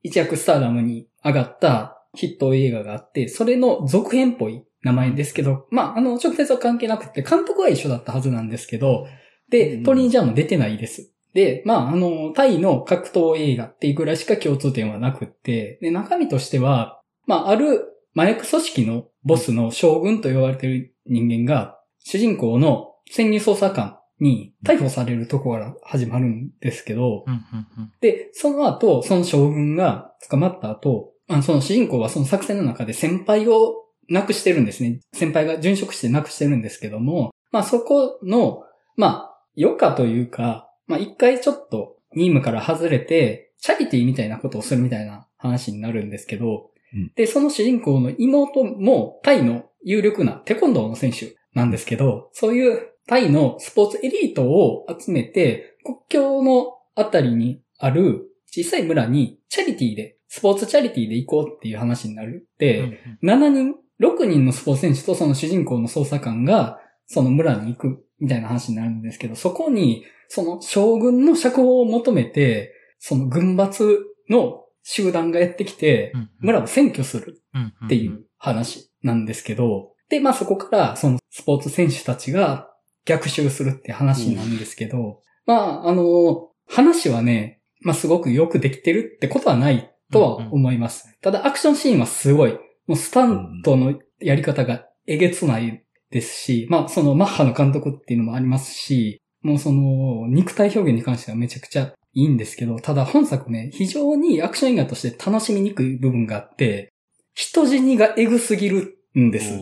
一躍スターダムに上がったヒット映画があって、それの続編っぽい名前ですけど、まあ、あの、直接は関係なくて、監督は一緒だったはずなんですけど、で、うんトニー・ジャーも出てないです。で、まあ、あの、タイの格闘映画っていうぐらいしか共通点はなくって、で、中身としては、まあ、ある麻薬組織のボスの将軍と呼ばれている人間が、主人公の潜入捜査官に逮捕されるところから始まるんですけど、うんうんうん。で、その後、その将軍が捕まった後、あその主人公はその作戦の中で先輩を亡くしてるんですね。先輩が殉職して亡くしてるんですけども、まあそこのまあ、余暇というか、まあ一回ちょっと任務から外れて、チャリティーみたいなことをするみたいな話になるんですけど、うん。で、その主人公の妹もタイの有力なテコンドーの選手なんですけど、そういうタイのスポーツエリートを集めて、国境のあたりにある小さい村にチャリティーで、スポーツチャリティーで行こうっていう話になる。って、うん。7人、6人のスポーツ選手とその主人公の捜査官が、その村に行くみたいな話になるんですけど、そこに、その将軍の釈放を求めて、その軍閥の集団がやってきてう、ん村を占拠するうんっていう話なんですけど、で、まあそこからそのスポーツ選手たちが逆襲するって話なんですけど、まああの、話はね、まあすごくよくできてるってことはないとは思います。ただアクションシーンはすごい、もうスタントのやり方がえげつないですし、まあそのマッハの監督っていうのもありますし、もうその肉体表現に関してはめちゃくちゃいいんですけど、ただ本作ね、非常にアクション映画として楽しみにくい部分があって、人死にがエグすぎるんです。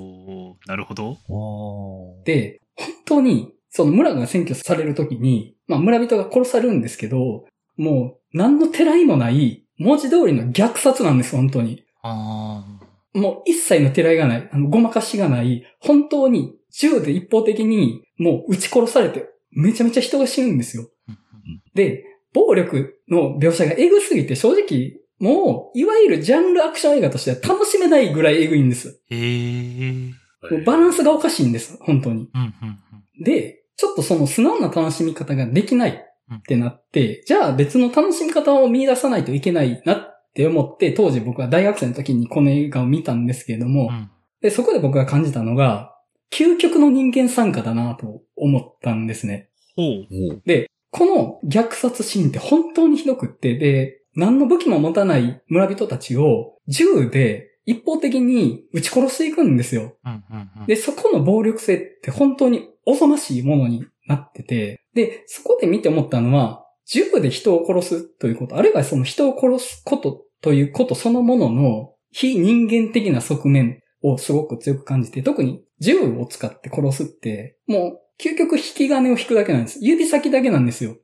なるほど。で、本当に、その村が占拠されるときに、まあ村人が殺されるんですけど、もう何のてらいもない、文字通りの虐殺なんです、本当に。あもう一切のてらいがない、あの、ごまかしがない、本当に銃で一方的にもう撃ち殺されて、めちゃめちゃ人が死ぬんですよ。ーで、暴力の描写がエグすぎて正直、もう、いわゆるジャンルアクション映画としては楽しめないぐらいエグいんです。へバランスがおかしいんです、本当に。で、ちょっとその素直な楽しみ方ができないってなって、じゃあ別の楽しみ方を見出さないといけないなって思って、当時僕は大学生の時にこの映画を見たんですけれども、うんで、そこで僕が感じたのが、究極の人間参加だなと思ったんですね。で、この虐殺シーンって本当にひどくって、で、何の武器も持たない村人たちを銃で一方的に撃ち殺していくんですよ。うんうんうんで、そこの暴力性って本当におぞましいものになってて、で、そこで見て思ったのは、銃で人を殺すということ、あるいはその人を殺すことということそのものの非人間的な側面をすごく強く感じて、特に銃を使って殺すって、もう究極引き金を引くだけなんです。指先だけなんですよ。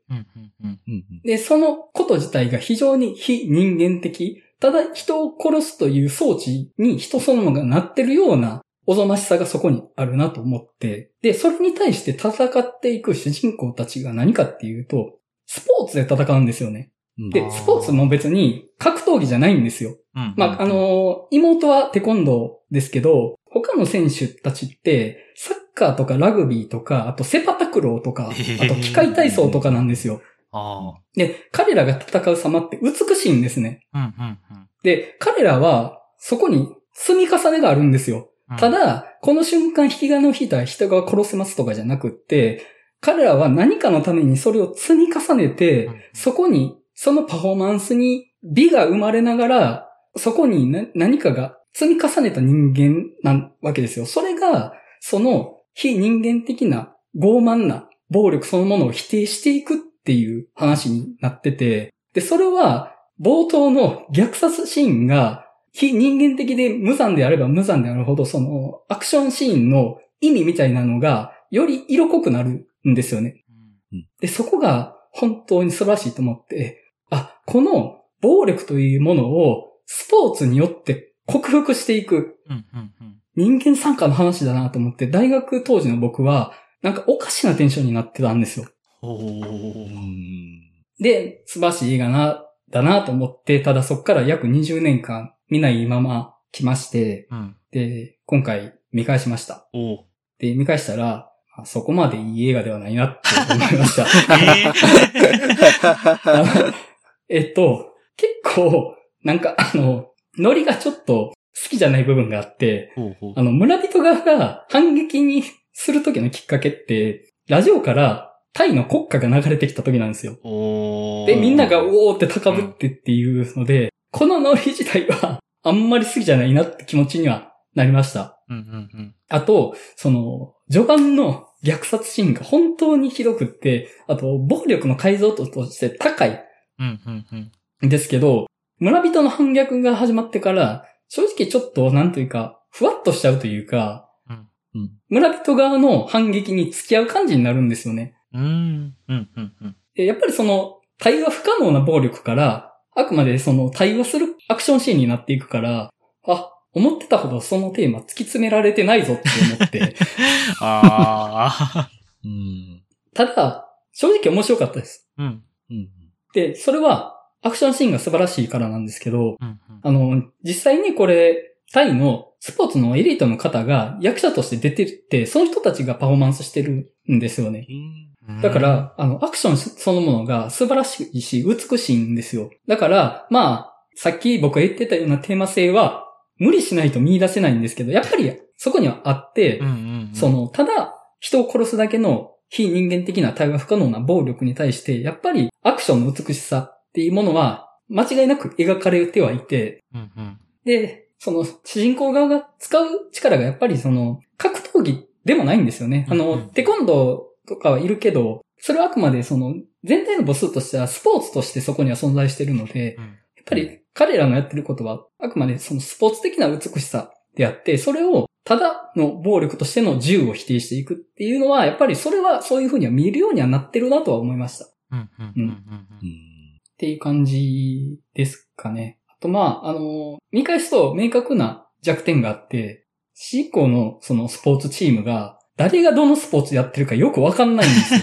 で、そのこと自体が非常に非人間的、ただ人を殺すという装置に人そのものがなってるようなおぞましさがそこにあるなと思って、で、それに対して戦っていく主人公たちが何かっていうと、スポーツで戦うんですよね。うんで、スポーツも別に格闘技じゃないんですよ。うんまあ、あ、の、妹はテコンドーですけど、他の選手たちって、サッカーとかラグビーとか、あとセパタクローとか、あと機械体操とかなんですよ。あで、彼らが戦う様って美しいんですね。あ。うんうんうんで、彼らはそこに積み重ねがあるんですよ。うん。ただ、この瞬間引き金を引いたら人が殺せますとかじゃなくって、彼らは何かのためにそれを積み重ねて、うんそこに、そのパフォーマンスに美が生まれながら、そこにな何かが積み重ねた人間なわけですよ。それが、その非人間的な傲慢な暴力そのものを否定していくっていう話になってて、で、それは冒頭の虐殺シーンが非人間的で無残であれば無残であるほど、そのアクションシーンの意味みたいなのがより色濃くなるんですよね。で、そこが本当に素晴らしいと思って、あ、この暴力というものをスポーツによって克服していく人間参加の話だなと思って、大学当時の僕は、なんかおかしなテンションになってたんですよ。で、素晴らしい映画な、だなと思って、ただそっから約20年間見ないまま来まして、うん。で、今回見返しました。で、見返したら、あそこまでいい映画ではないなって思いました。え っと、結構、なんかあの、ノリがちょっと好きじゃない部分があって、ほうほうあの、村人側が反撃にする時のきっかけって、ラジオからタイの国歌が流れてきた時なんですよ。で、みんながおーって高ぶってっていうので、このノリ自体はあんまり好きじゃないなって気持ちにはなりました。うんうんうん。あと、その、序盤の虐殺シーンが本当にひどくって、あと、暴力の解像度として高いうんうんうん。んですけど、村人の反逆が始まってから、正直ちょっと、なんというか、ふわっとしちゃうというか、うんうん村人側の反撃に付き合う感じになるんですよね。うん。うん。うん。うん。でやっぱりその、対話不可能な暴力から、あくまでその対話するアクションシーンになっていくから、あ、思ってたほどそのテーマ突き詰められてないぞって思って。ああ。うん。ただ、正直面白かったです。うん。うん。で、それは、アクションシーンが素晴らしいからなんですけど、うん。あの、実際にこれ、タイのスポーツのエリートの方が役者として出てって、その人たちがパフォーマンスしてるんですよね。うんだか、ら、あの、アクションそのものが素晴らしいし、美しいんですよ。だから、まあ、さっき僕が言ってたようなテーマ性は、無理しないと見出せないんですけど、やっぱりそこにはあって、うん。うん。そ、の、ただ、人を殺すだけの非人間的な対話不可能な暴力に対して、やっぱりアクションの美しさっていうものは、間違いなく描かれてはいて、うん。うん。で、その、主人公側が使う力がやっぱりその、格闘技でもないんですよね。あうんうの、んテコンドーとかはいるけど、それはあくまでその、全体の母数としてはスポーツとしてそこには存在しているので、うん。やっぱり彼らのやってることは、あくまでそのスポーツ的な美しさであって、それをただの暴力としての銃を否定していくっていうのは、やっぱりそれはそういうふうには見えるようにはなってるなとは思いました。っうん。うん。うん。うん。ていう感じですかね。あとまあ、あの、見返すと明確な弱点があって、主人公のそのスポーツチームが、誰がどのスポーツやってるかよくわかんないんですよ。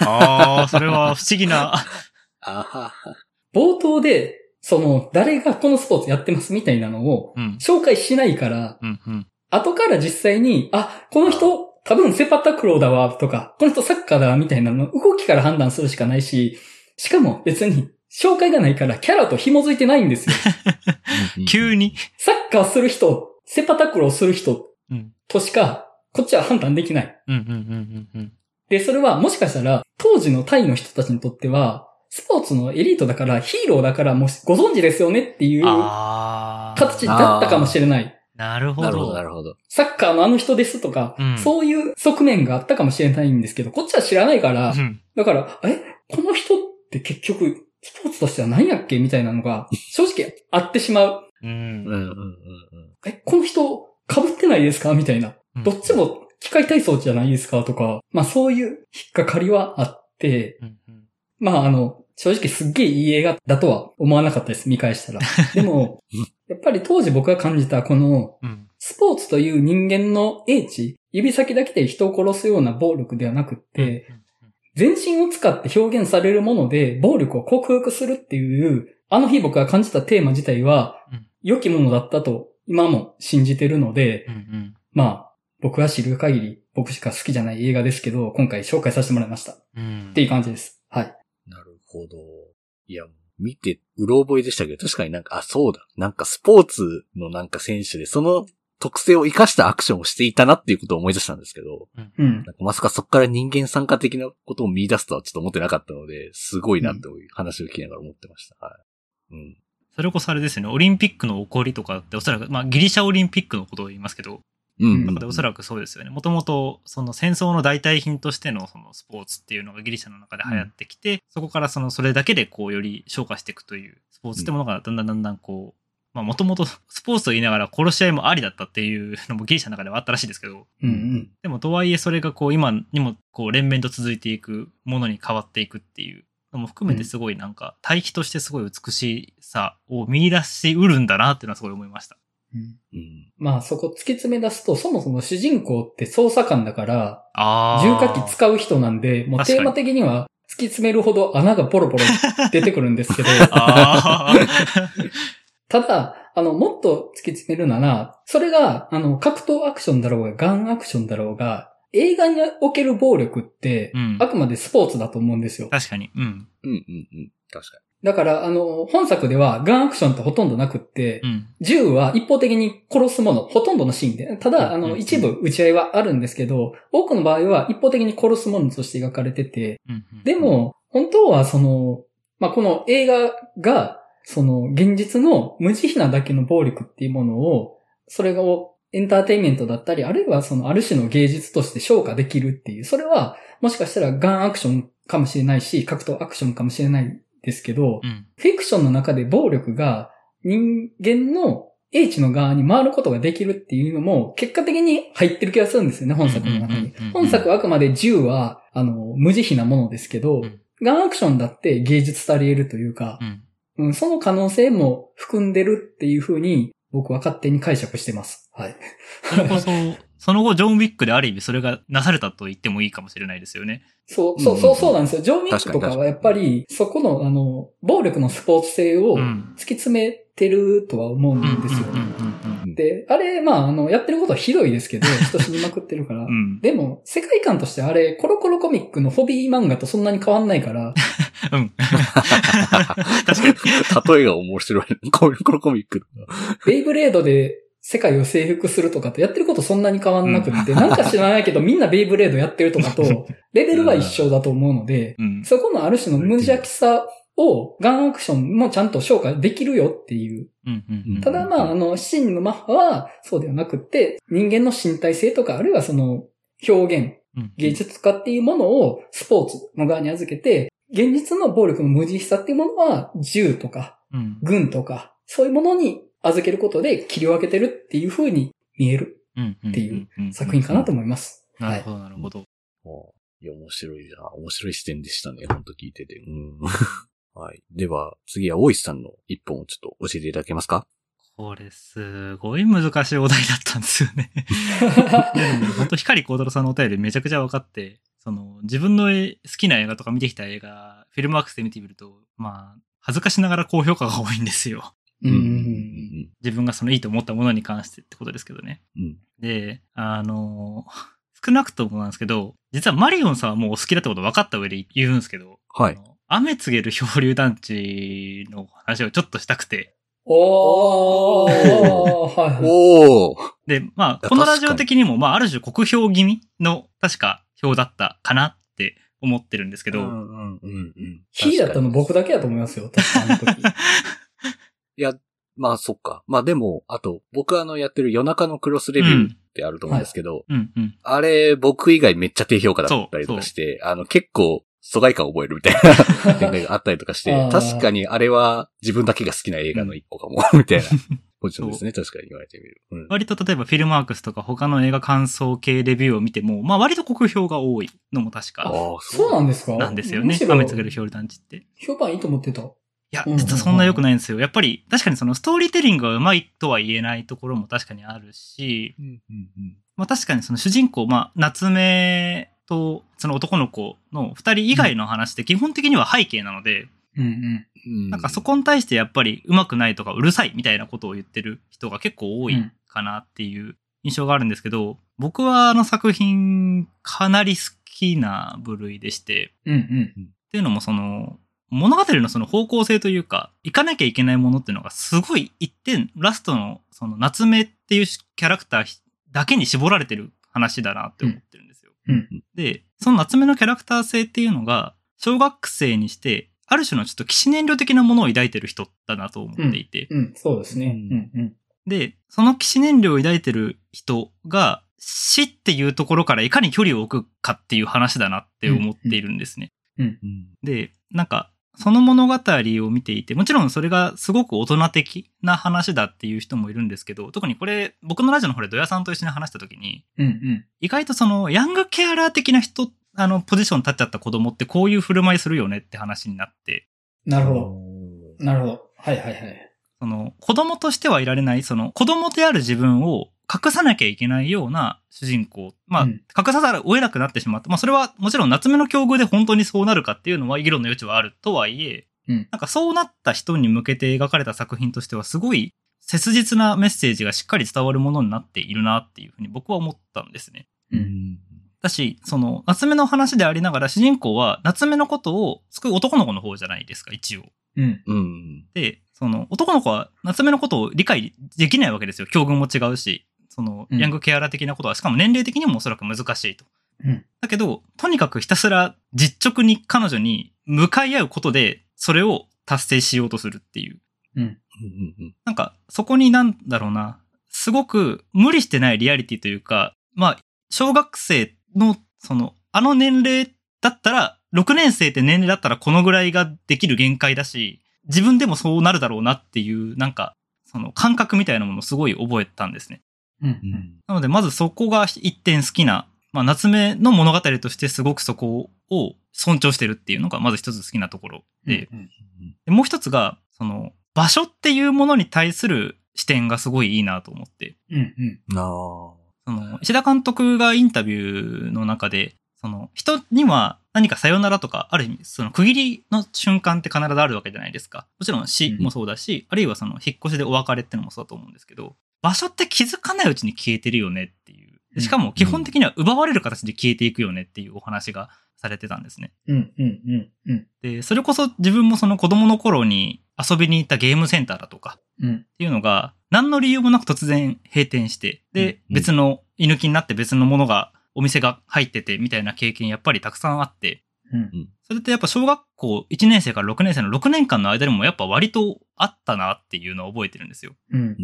ああ、それは不思議な。あはは。冒頭で、その、誰がこのスポーツやってますみたいなのをうん。紹介しないから、うん。うん。後から実際に、あ、この人、多分セパタクローだわ、とか、この人サッカーだわ、みたいなの、動きから判断するしかないし、しかも別に、紹介がないからキャラと紐づいてないんですよ。急に？サッカーする人、セパタクローする人うん。としか、こっちは判断できない。うん。うん。うん。うん。で、それはもしかしたら、当時のタイの人たちにとっては、スポーツのエリートだから、ヒーローだから、もうご存知ですよねっていう。形だったかもしれない。なるほど。なるほど、なるほど。サッカーのあの人ですとか、うんそういう側面があったかもしれないんですけど、こっちは知らないから、うん。だから、え、この人って結局、スポーツとしては何やっけみたいなのが、正直あってしまう。うん。うん、うん、うん、え、この人、被ってないですかみたいな。うんどっちも機械体操じゃないですかとか、まあそういう引っかかりはあって、うん。うん。まああの、正直すっげえいい映画だとは思わなかったです、見返したら。でも、やっぱり当時僕が感じたこの、うん。スポーツという人間の英知、指先だけで人を殺すような暴力ではなくって、全身を使って表現されるもので暴力を克服するっていう、あの日僕が感じたテーマ自体はうん、良きものだったと今も信じてるので、うん。うん。まあ、僕が知る限り僕しか好きじゃない映画ですけど、今回紹介させてもらいました。っうん。ていう感じです。ほど。いや、見て、うろ覚えでしたけど、確かになんか、あ、そうだ。なんかスポーツのなんか選手で、その特性を活かしたアクションをしていたなっていうことを思い出したんですけど、うん。なんかまさかそこから人間参加的なことを見出すとはちょっと思ってなかったので、すごいなという話を聞きながら思ってました。はい。うん。それこそあれですよね。オリンピックの起こりとかっておそらく、まあギリシャオリンピックのことを言いますけど、うん。うんでおそらくそうですよね。もともと、その戦争の代替品としてのそのスポーツっていうのがギリシャの中で流行ってきて、そこからそのそれだけでこうより昇華していくというスポーツってものがだんだんだんだんこう、まあもともと スポーツと言いながら殺し合いもありだったっていうのもギリシャの中ではあったらしいですけど、うんうん。でもとはいえそれがこう今にもこう連綿と続いていくものに変わっていくっていうのも含めてすごいなんか対比としてすごい美しさを見出しうるんだなっていうのはすごい思いました。うんうん。まあそこ突き詰め出すと、そもそも主人公って捜査官だから、ああ。重火器使う人なんで、もうテーマ的には突き詰めるほど穴がポロポロ出てくるんですけど、あただ、あの、もっと突き詰めるなら、それが、あの、格闘アクションだろうが、ガンアクションだろうが、映画における暴力って、うんあくまでスポーツだと思うんですよ。確かに。うん。うん、うん、うん。確かだから、あの、本作ではガンアクションってほとんどなくって、うん。銃は一方的に殺すもの、ほとんどのシーンで。ただ、あの、一部打ち合いはあるんですけど、多くの場合は一方的に殺すものとして描かれてて、うん。でも、本当はその、まあ、この映画が、その、現実の無慈悲なだけの暴力っていうものを、それをエンターテインメントだったり、あるいはその、ある種の芸術として昇華できるっていう、それは、もしかしたらガンアクションかもしれないし、格闘アクションかもしれないですけど、うん。フィクションの中で暴力が人間の英知の側に回ることができるっていうのも、結果的に入ってる気がするんですよね、本作の中に。本作はあくまで銃は、あの、無慈悲なものですけどうん、ガンアクションだって芸術されるというかう、ん。うん、その可能性も含んでるっていうふうに、僕は勝手に解釈してます。はい。それこそ、その後、ジョン・ウィックである意味それがなされたと言ってもいいかもしれないですよね。そう、そう、うんそう、そうなんですよ。ジョン・ウィックと確かはやっぱり、そこの、あの、暴力のスポーツ性をうん。突き詰めてるとは思ううんんですよで、あれ、まあ、あの、やってることはひどいですけど、人死にまくってるからうん。う。ん。でも、世界観としてあれ、コロコロコミックのホビー漫画とそんなに変わんないから、うん。確かに。例えが面白い。コミコロコミック。ベイブレードで世界を征服するとかとやってることそんなに変わんなくって、なんか知らないけどみんなベイブレードやってるとかと、レベルは一緒だと思うので、うん。そこのある種の無邪気さをガンアクションもちゃんと消化できるよっていう。うんうんうん。ただまあ、あの、真のマッハはそうではなくって、人間の身体性とか、あるいはその表現、うん芸術家っていうものをスポーツの側に預けて、現実の暴力の無慈悲さっていうものは銃とかうん。軍とか、そういうものに預けることで切り分けてるっていう風に見える。っていう作品かなと思います。なるほど、なるほど。いや、面白いな。面白い視点でしたね。ほんと聞いてて。うん。はい。では、次は大石さんの一本をちょっと教えていただけますかこれ、すごい難しいお題だったんですよね。本当光光太郎さんのお便りめちゃくちゃ分かって、その、自分の好きな映画とか見てきた映画、フィルムワークスで見てみると、まあ、恥ずかしながら高評価が多いんですよ。自分がそのいいと思ったものに関してってことですけどね。うん。で、あの、少なくともなんですけど、実はマリオンさんはもうお好きだってこと分かった上で言うんですけど、はい雨告げる漂流団地の話をちょっとしたくて、おー、はいはい。おーで、まあ、やこのラジオ的にも、まあ、ある種国評気味の、確か表だったかなって思ってるんですけど、うんうんうんうん。キーだったの僕だけだと思いますよ、確かあの時。いや、まあそっか。まあでも、あと、僕あのやってる夜中のクロスレビューってあると思うんですけど、うんうん。あれ、僕以外めっちゃ低評価だったりとかして、あの、結構、疎外感覚えるみたいな 展開があったりとかして確かにあれは自分だけが好きな映画の一個かも、みたいなポジションですね。確かに言われてみる。うん。割と例えばフィルマークスとか他の映画感想系レビューを見ても、まあ割と国評が多いのも確かああ、そうなんですか？なんですよね。むしろ雨告げる漂流団地って。い評判いいと思ってた。や、うんうんうん実はそんな良くないんですよ。やっぱり、確かにそのストーリーテリングが上手いとは言えないところも確かにあるし。まあ確かにその主人公、まあ夏目とその男の子の二人以外の話って基本的には背景なので、うんうん。うんなんかそこに対してやっぱり上手くないとかうるさいみたいなことを言ってる人が結構多いかなっていう印象があるんですけど、僕はあの作品かなり好きな部類でして、うんうん。っていうのもその、物語のその方向性というか、行かなきゃいけないものっていうのがすごい一点、ラストのその夏目っていうキャラクターだけに絞られてる話だなって思ってるんですよ。うん。で、その夏目のキャラクター性っていうのが、小学生にして、ある種のちょっと騎士燃料的なものを抱いてる人だなと思っていて、うん、そうですね。ううん。んうん。で、その騎士燃料を抱いてる人が、死っていうところからいかに距離を置くかっていう話だなって思っているんですね。うん。で、なんか、その物語を見ていて、もちろんそれがすごく大人的な話だっていう人もいるんですけど、特にこれ、僕のラジオの方でドヤさんと一緒に話した時に、うんうん。意外とその、ヤングケアラー的な人、あの、ポジション立っちゃった子供ってこういう振る舞いするよねって話になって、なるほど。どなるほど。はいはいはい。その、子供としてはいられない、その、子供である自分を隠さなきゃいけないような主人公。まあ、うん隠さざるを得なくなってしまった。まあ、それはもちろん夏目の境遇で本当にそうなるかっていうのは議論の余地はあるとはいえ、うんなんかそうなった人に向けて描かれた作品としてはすごい切実なメッセージがしっかり伝わるものになっているなっていうふうに僕は思ったんですね。うん。だし、その、夏目の話でありながら主人公は夏目のことを救う男の子の方じゃないですか、一応。うん。うん。で、その、男の子は夏目のことを理解できないわけですよ。境遇も違うし、その、うんヤングケアラー的なことは、しかも年齢的にもおそらく難しいと。うんだけど、とにかくひたすら実直に彼女に向かい合うことで、それを達成しようとするっていう。うん。うんうんなんか、そこになんだろうな、すごく無理してないリアリティというか、まあ、小学生の、その、あの年齢だったら、6年生って年齢だったらこのぐらいができる限界だし、自分でもそうなるだろうなっていう、なんか、その感覚みたいなものをすごい覚えたんですね。うん。うん。なので、まずそこが一点好きな、まあ、夏目の物語としてすごくそこを尊重してるっていうのが、まず一つ好きなところで、うんでもう一つが、その、場所っていうものに対する視点がすごいいいなと思って、うん。うん。ああ。その、石田監督がインタビューの中で、その、人には何かさよならとか、ある意味、その区切りの瞬間って必ずあるわけじゃないですか。もちろん死もそうだし、あるいはその、引っ越しでお別れってのもそうだと思うんですけど、場所って気づかないうちに消えてるよねっていう。でしかも基本的には奪われる形で消えていくよねっていうお話がされてたんですね。うん。うん。うん。うん。で、それこそ自分もその子供の頃に遊びに行ったゲームセンターだとか、うん。っていうのが、何の理由もなく突然閉店して、で、うん別の居抜きになって別のものが、お店が入っててみたいな経験やっぱりたくさんあって、うん。それってやっぱ小学校1年生から6年生の6年間の間にもやっぱ割とあったなっていうのを覚えてるんですよ。うん。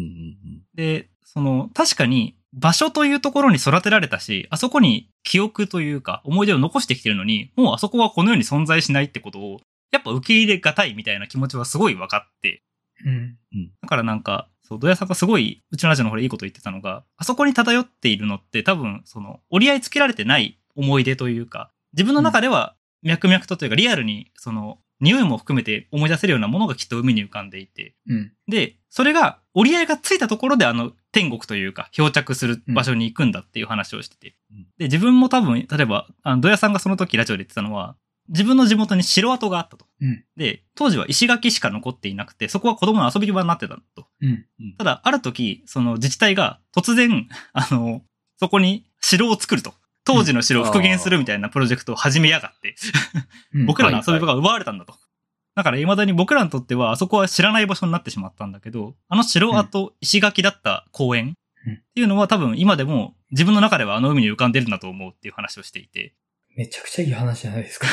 で、その、確かに場所というところに育てられたし、あそこに記憶というか思い出を残してきてるのに、もうあそこはこの世に存在しないってことを、やっぱ受け入れがたいみたいな気持ちはすごい分かって、うん。だからなんか、そう、ドヤさんがすごい、うちのラジオの方でいいこと言ってたのが、あそこに漂っているのって多分、その、折り合いつけられてない思い出というか、自分の中では脈々とというか、リアルに、その、匂いも含めて思い出せるようなものがきっと海に浮かんでいて、うん。で、それが折り合いがついたところであの天国というか漂着する場所に行くんだっていう話をしてて。うんで、自分も多分、例えば、あの、ドヤさんがその時ラジオで言ってたのは、自分の地元に城跡があったと。うんで、当時は石垣しか残っていなくて、そこは子供の遊び場になってたと。うん。ただ、ある時、その自治体が突然、あの、そこに城を作ると。当時の城を復元するみたいなプロジェクトを始めやがって、うん。僕らの遊び場が奪われたんだと。だから未だに僕らにとってはあそこは知らない場所になってしまったんだけど、あの城跡、石垣だった公園うん。っていうのは多分今でも自分の中ではあの海に浮かんでるんだと思うっていう話をしていて、めちゃくちゃいい話じゃないですか。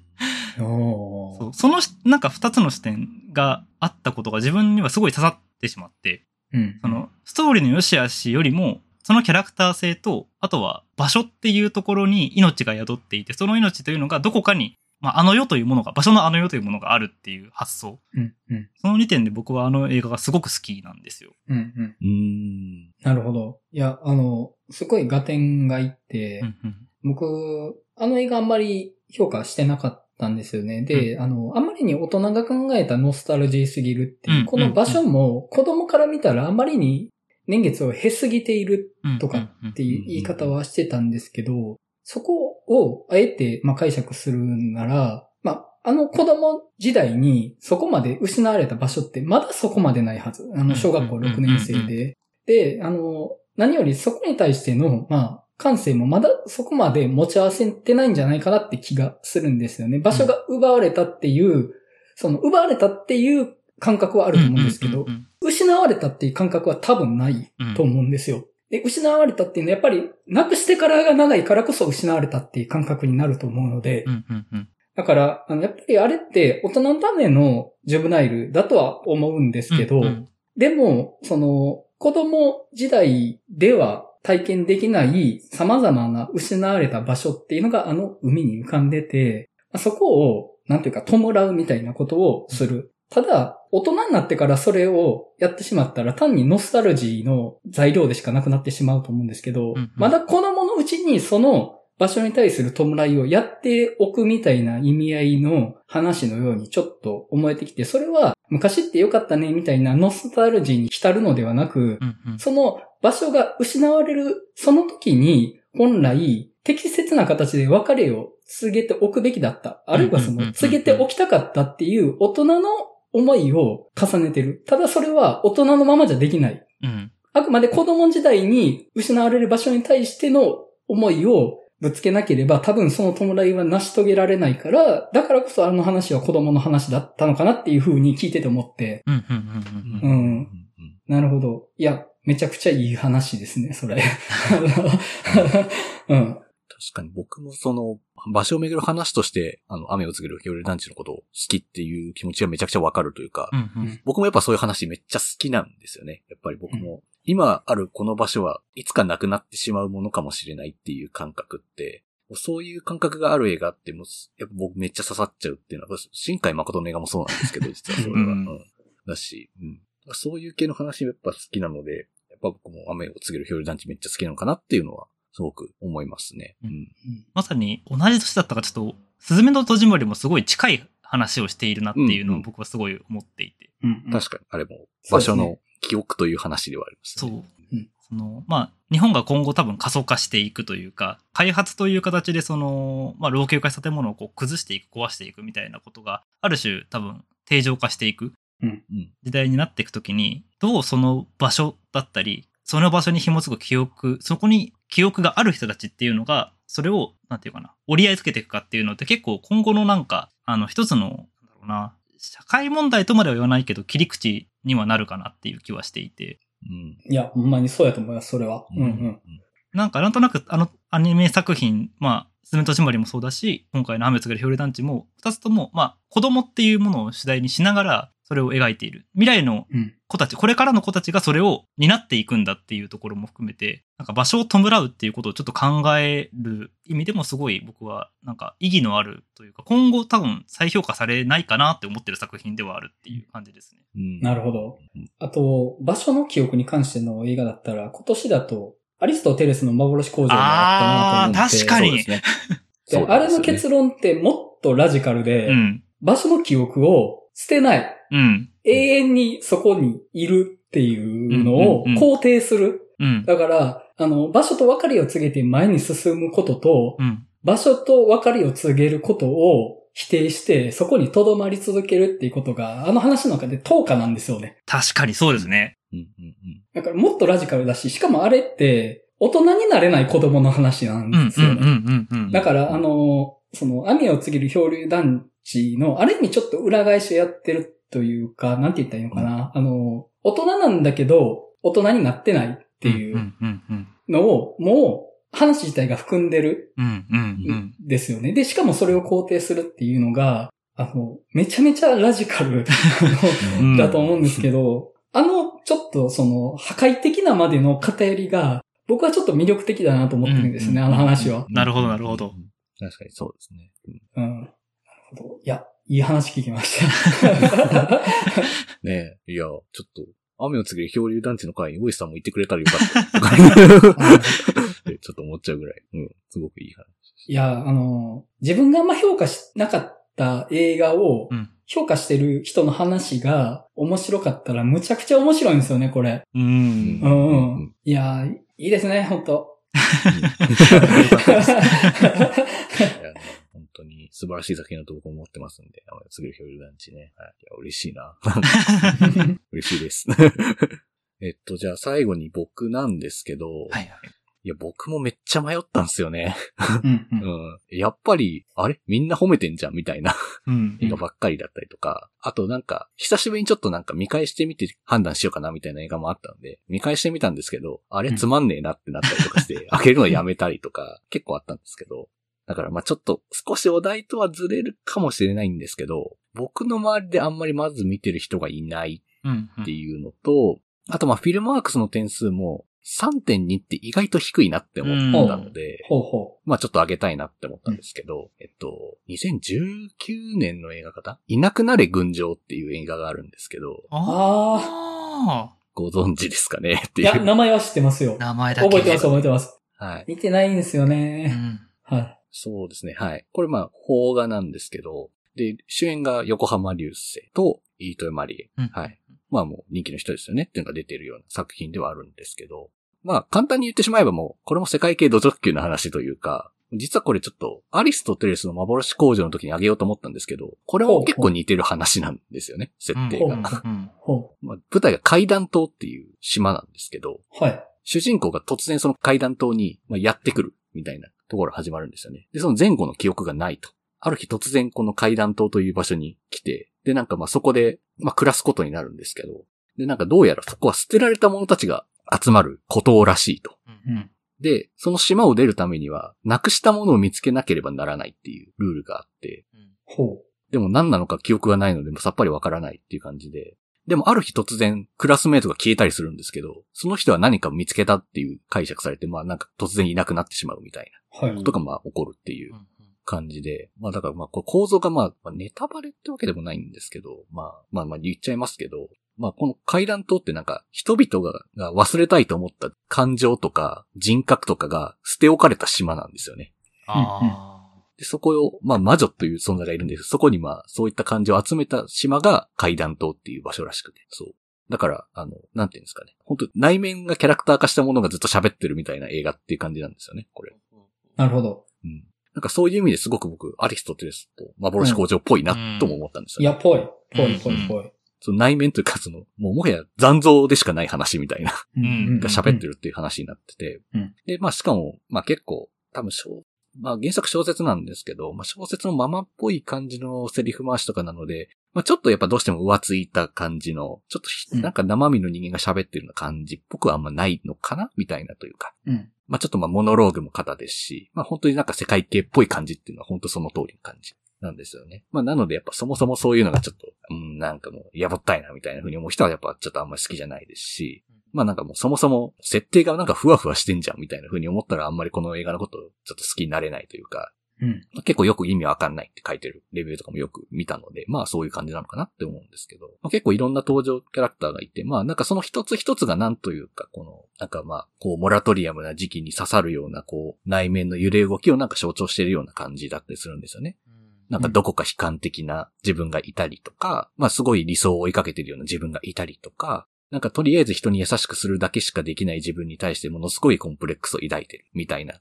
そう。そのしなんか二つの視点があったことが自分にはすごい刺さってしまって、うん。そのストーリーの良し悪しよりも、そのキャラクター性と、あとは場所っていうところに命が宿っていて、その命というのがどこかに、まあ、あの世というものが、場所のあの世というものがあるっていう発想。うん。うん。その2点で僕はあの映画がすごく好きなんですよ。うん。うん。うーん。なるほど。いや、あの、すごい合点がいって、うんうん僕、あの映画あんまり評価してなかったんですよね。で、あの、あんまりに大人が考えたノスタルジーすぎるっていう、うんこの場所も子供から見たらあんまりに年月を経すぎているうんとかっていう言い方はしてたんですけど、そこをあえてまあ解釈するなら、まあ、あの子供時代にそこまで失われた場所ってまだそこまでないはず。あの小学校6年生で。で、あの、何よりそこに対しての、まあ、感性もまだそこまで持ち合わせてないんじゃないかなって気がするんですよね。場所が奪われたっていう、その奪われたっていう感覚はあると思うんですけど、失われたっていう感覚は多分ないうんと思うんですよ。で、失われたっていうのはやっぱり、なくしてからが長いからこそ失われたっていう感覚になると思うので、うんうんうんだから、あの、やっぱりあれって大人のためのジョブナイルだとは思うんですけど、うんうんでも、その、子供時代では体験できない様々な失われた場所っていうのがあの海に浮かんでて、まあそこを、なんていうか、弔うみたいなことをする。ただ、大人になってからそれをやってしまったら単にノスタルジーの材料でしかなくなってしまうと思うんですけど、うんうん。まだ子供のうちにその場所に対する弔いをやっておくみたいな意味合いの話のようにちょっと思えてきて、それは昔って良かったねみたいなノスタルジーに浸るのではなく、うんうん。その場所が失われるその時に本来適切な形で別れを告げておくべきだった。あるいはその告げておきたかったっていう大人の思いを重ねてる。ただそれは大人のままじゃできない。うんあくまで子供時代に失われる場所に対しての思いをぶつけなければ多分その弔いは成し遂げられないから、だからこそあの話は子供の話だったのかなっていうふうに聞いてて思って、うんうんうんうんうんなるほど。いや、めちゃくちゃいい話ですね、それ。うん。確かに僕もその、場所を巡る話として、あの、雨を告げる夜団地のことを好きっていう気持ちがめちゃくちゃわかるというか、うんうん僕もやっぱそういう話めっちゃ好きなんですよね。やっぱり僕も。今あるこの場所はいつかなくなってしまうものかもしれないっていう感覚って、そういう感覚がある映画ってもう、やっぱ僕めっちゃ刺さっちゃうっていうのは、新海誠の映画もそうなんですけど、実はそれは。うんうんだし、うん。そういう系の話やっぱ好きなので、やっぱ僕も雨を告げる表裏団地めっちゃ好きなのかなっていうのは、すごく思いますね。ううんん。まさに同じ年だったかちょっと、スズメの戸締まりもすごい近い話をしているなっていうのを僕はすごい思っていて。うんうん確かに、あれも場所の記憶という話ではありますそう。ね。うんその、まあ、日本が今後多分過疎化していくというか、開発という形でその、まあ、老朽化した建物をこう崩していく、壊していくみたいなことが、ある種多分定常化していくうん。時代になっていくときに、どうその場所だったり、その場所に紐づく記憶、そこに記憶がある人たちっていうのが、それを、なんていうかな、折り合いつけていくかっていうのって結構今後のなんか、あの、一つの、なんだろうな、社会問題とまでは言わないけど、切り口にはなるかなっていう気はしていて、うん。いや、ほんまにそうやと思います、それは。うんうん。なんかなんとなくあのアニメ作品、まあ、すずめとしまりもそうだし、今回の雨つげる表裏団地も、二つとも、まあ、子供っていうものを主題にしながら、それを描いている。未来のうん。子たち、これからの子たちがそれを担っていくんだっていうところも含めて、なんか場所を弔うっていうことをちょっと考える意味でもすごい僕はなんか意義のあるというか、今後多分再評価されないかなって思ってる作品ではあるっていう感じですね。うん。なるほどうん。あと、場所の記憶に関しての映画だったら、今年だと、アリスとテレスの幻工場があったなと思って。あー確かにであれの結論ってもっとラジカルで、うん。場所の記憶を捨てない。うん。永遠にそこにいるっていうのを肯定する。うん。だから、あの、場所と別れを告げて前に進むことと、うん。場所と別れを告げることを否定して、そこに留まり続けるっていうことが、あの話の中で等価なんですよね。確かにそうですね。うんうんうん。だからもっとラジカルだし、しかもあれって、大人になれない子供の話なん。ですよね。だから、あの、その、雨を告げる漂流団地の、ある意味ちょっと裏返しをやってるというか、なんて言ったらいいのかな。あの、大人なんだけど、大人になってないっていうん。ううん。うん。のを、もう、話自体が含んでるうん。うん。うん。ですよね。で、しかもそれを肯定するっていうのが、あの、めちゃめちゃラジカル だと思うんですけど、あの、ちょっとその、破壊的なまでの偏りが、僕はちょっと魅力的だなと思ってるんですね、うんあの話は。なるほどなるほどうん。確かにそうですね。うん。うん。なるほど。いや、いい話聞きました。ねえ、いや、ちょっと、雨を告げる漂流団地の会に大石さんも行ってくれたらよかった。ちょっと思っちゃうぐらい。うん、すごくいい話。いや、あの、自分があんま評価しなかった映画をうん評価してる人の話が面白かったらむちゃくちゃ面白いんですよね、これ。うん。うん。いや、いいですね、本当素晴らしい作品だと僕も思ってますんで、雨を告げる漂流団地ね。はい、いや嬉しいな。嬉しいです。えっと、じゃあ最後に僕なんですけど、はいはい。いや、僕もめっちゃ迷ったんですよね。うんううんん。やっぱり、あれ？みんな褒めてんじゃんみたいなうん。映画ばっかりだったりとか、あとなんか、久しぶりにちょっとなんか見返してみて判断しようかなみたいな映画もあったんで、見返してみたんですけど、あれ？うんつまんねえなってなったりとかして、開けるのやめたりとか、結構あったんですけど、だからまあちょっと少しお題とはずれるかもしれないんですけど、僕の周りであんまりまず見てる人がいないうん。っていうのと、あとまあフィルマークスの点数も3.2って意外と低いなって思ったので、ほうほまあちょっと上げたいなって思ったんですけど、えっと、2019年の映画方？いなくなれ群青っていう映画があるんですけど、あご存知ですかねってう。いや、いう。名前は知ってますよあ。。名前だけ。覚えてます、覚えてます。はい。見てないんですようね。ん。はい。そうですね。はい。これまあ、邦画なんですけど、で、主演が横浜流星と飯豊まりえ。うんはい。まあもう人気の人ですよねっていうのが出てるような作品ではあるんですけど、まあ簡単に言ってしまえばもう、これも世界系土直球の話というか、実はこれちょっと、アリスとテレスの幻工場の時にあげようと思ったんですけど、これも結構似てる話なんですよね、設定うんが。舞台が階段島っていう島なんですけど、う。はい。主人公が突然その階段島にまあやってくるみたいなところが始まるんですよね。で、その前後の記憶がないと。ある日突然この階段島という場所に来て、で、なんかまあそこで、まあ暮らすことになるんですけど、で、なんかどうやらそこは捨てられた者たちが集まる孤島らしいと。うん。で、その島を出るためには、なくしたものを見つけなければならないっていうルールがあって、ほでも何なのか記憶がないので、もうさっぱりわからないっていう感じで。でもある日突然、クラスメイトが消えたりするんですけど、その人は何かを見つけたっていう解釈されて、まあなんか突然いなくなってしまうみたいな。ことがまあ起こるっていう感じで、まあだからまあこれ構造がまあまあネタバレってわけでもないんですけど、まあまあまあ言っちゃいますけど、まあこの階段島ってなんか人々がが忘れたいと思った感情とか人格とかが捨て置かれた島なんですよね。あで、そこを、まあ魔女という存在がいるんですそこにまあそういった感情を集めた島が階段島っていう場所らしくて。そう。だから、あの、なんていうんですかね。本当内面がキャラクター化したものがずっと喋ってるみたいな映画っていう感じなんですよね、これ。なるほど。うん。なんかそういう意味ですごく僕、アリストテレスと幻工場っぽいなとも思ったんですよ、ねいや、ぽい。ぽい、ぽい、ぽい。その内面というか、その、もうもはや残像でしかない話みたいな、んが喋ってるっていう話になってて。うんで、まあしかも、まあ結構、多分小、まあ原作小説なんですけど、まあ小説のままっぽい感じのセリフ回しとかなので、まあちょっとやっぱどうしても浮ついた感じの、ちょっとなんか生身の人間が喋ってるような感じっぽくはあんまないのかなみたいなというか。うん。まあちょっとまあモノローグも型ですし、まあ本当になんか世界系っぽい感じっていうのは本当その通りの感じなんですよね。まあなのでやっぱそもそもそういうのがちょっと、うん、なんかもうやぼったいなみたいな風に思う人はやっぱちょっとあんまり好きじゃないですし、まあなんかもうそもそも設定がなんかふわふわしてんじゃんみたいな風に思ったらあんまりこの映画のことをちょっと好きになれないというか、うん。結構よく意味わかんないって書いてるレビューとかもよく見たので、まあそういう感じなのかなって思うんですけど、まあ、結構いろんな登場キャラクターがいて、まあなんかその一つ一つがなんというか、この、なんかまあ、こう、モラトリアムな時期に刺さるような、こう、内面の揺れ動きをなんか象徴しているような感じだったりするんですよね。なんかどこか悲観的な自分がいたりとか、まあすごい理想を追いかけてるような自分がいたりとか、なんかとりあえず人に優しくするだけしかできない自分に対してものすごいコンプレックスを抱いてるみたいな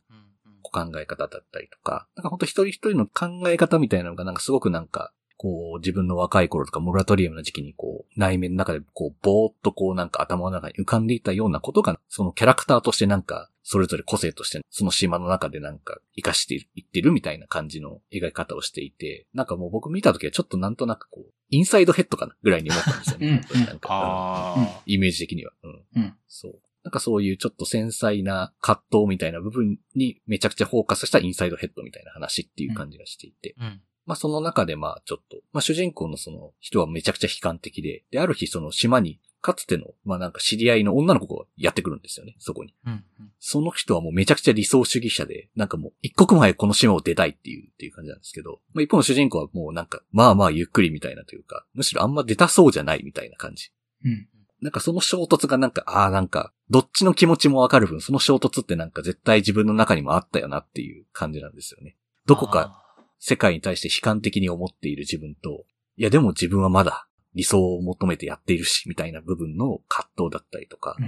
考え方だったりとか、なんか本当一人一人の考え方みたいなのがなんかすごくなんか、こう自分の若い頃とかモラトリアムの時期にこう内面の中でこうぼーっとこうなんか頭の中に浮かんでいたようなことが、そのキャラクターとしてなんかそれぞれ個性としてその島の中でなんか活かしていってるみたいな感じの描き方をしていて、なんかもう僕見た時はちょっとなんとなくこう、インサイドヘッドかなぐらいに思ったんですよね。うん。イメージ的には。うん。うん。そう。なんかそういうちょっと繊細な葛藤みたいな部分にめちゃくちゃフォーカスしたインサイドヘッドみたいな話っていう感じがしていて。うん。まあその中でまあちょっと、まあ主人公のその人はめちゃくちゃ悲観的で、で、ある日その島にかつての、まあなんか知り合いの女の子がやってくるんですよね、そこに。うん。その人はもうめちゃくちゃ理想主義者で、なんかもう一刻も早くこの島を出たいっていう、っていう感じなんですけど、まあ一方の主人公はもうなんか、まあまあゆっくりみたいなというか、むしろあんま出たそうじゃないみたいな感じ。うん。なんかその衝突がなんか、ああなんか、どっちの気持ちもわかる分、その衝突ってなんか絶対自分の中にもあったよなっていう感じなんですよね。どこか世界に対して悲観的に思っている自分と、いやでも自分はまだ理想を求めてやっているし、みたいな部分の葛藤だったりとか、うん。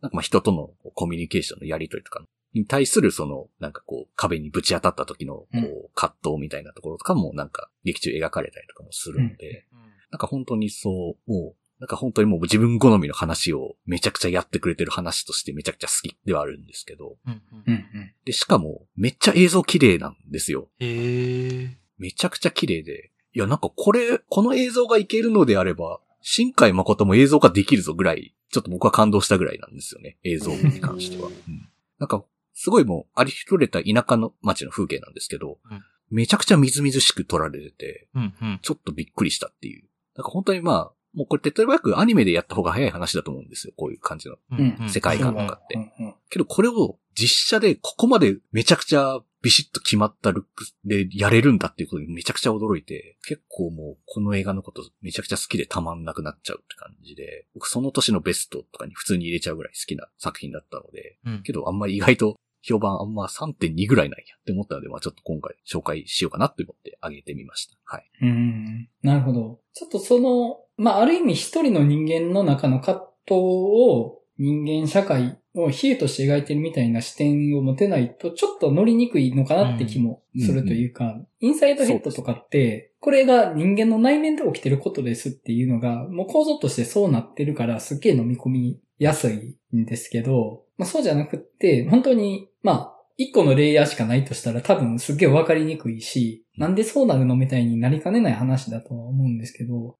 なんかまあ人とのコミュニケーションのやりとりとかに対するその、なんかこう壁にぶち当たった時のこう葛藤みたいなところとかもなんか劇中描かれたりとかもするので、なんか本当にそう、もう、なんか本当にもう自分好みの話をめちゃくちゃやってくれてる話としてめちゃくちゃ好きではあるんですけど、うん。うん。うん。で、しかもめっちゃ映像綺麗なんですよ。へえ。めちゃくちゃ綺麗で、いやなんかこれ、この映像がいけるのであれば、新海誠も映像化できるぞぐらい、ちょっと僕は感動したぐらいなんですよね。映像に関しては。うんなんか、すごいもう、ありふれた田舎の街の風景なんですけど、うんめちゃくちゃみずみずしく撮られてて、うん。うん。ちょっとびっくりしたっていう。なんか本当にまあ、もうこれ手っ取り早くアニメでやった方が早い話だと思うんですよ。こういう感じの。うん。世界観とかってけどこれを実写でここまでめちゃくちゃビシッと決まったルックスでやれるんだっていうことにめちゃくちゃ驚いて、結構もうこの映画のことめちゃくちゃ好きでたまんなくなっちゃうって感じで、僕その年のベストとかに普通に入れちゃうぐらい好きな作品だったので、うん。けどあんまり意外と評判あんま3.2ぐらいなんやって思ったので、まあちょっと今回紹介しようかなって思ってあげてみました。はい。うん。なるほど。ちょっとその、まあ、ある意味一人の人間の中の葛藤を人間社会を比喩として描いてるみたいな視点を持てないと、ちょっと乗りにくいのかなって気もするというか、インサイドヘッドとかって、これが人間の内面で起きてることですっていうのが、もう構造としてそうなってるから、すっげえ飲み込みやすいんですけど、まあそうじゃなくって、本当に、まあ、一個のレイヤーしかないとしたら多分すっげえわかりにくいし、なんでそうなるのみたいになりかねない話だとは思うんですけど、うん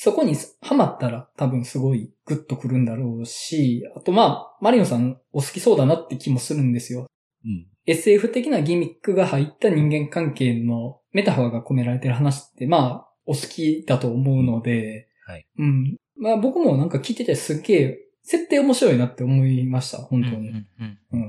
そこにハマったら多分すごいグッとくるんだろうし、あとまあ、マリオさんお好きそうだなって気もするんですよ。うん。SF 的なギミックが入った人間関係のメタファーが込められてる話って、まあ、お好きだと思うので、はい。うん。まあ僕もなんか聞いててすっげえ、設定面白いなって思いました、本当に。うん。うん。うん。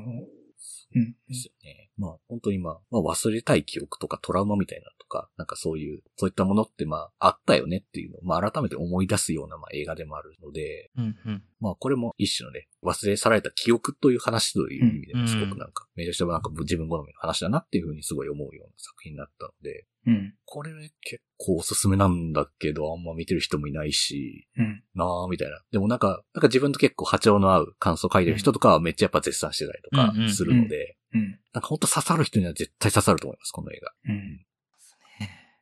うん。ですよね。まあ本当にまあ、まあ忘れたい記憶とかトラウマみたいなのとか、なんかそういう、そういったものってまああったよねっていうのを、まあ改めて思い出すようなまあ映画でもあるので、うんうん。まあこれも一種のね、忘れ去られた記憶という話という意味でうんもすごくなんか、めちゃくちゃなんか自分好みの話だなっていうふうにすごい思うような作品になったので、うん。これ結構おすすめなんだけど、あんま見てる人もいないし、うん。なぁ、みたいな。でもなんか、なんか自分と結構波長の合う感想書いてる人とかはめっちゃやっぱ絶賛してたりとかうんうんするので、うん。なんかほんと刺さる人には絶対刺さると思います、この映画。うん。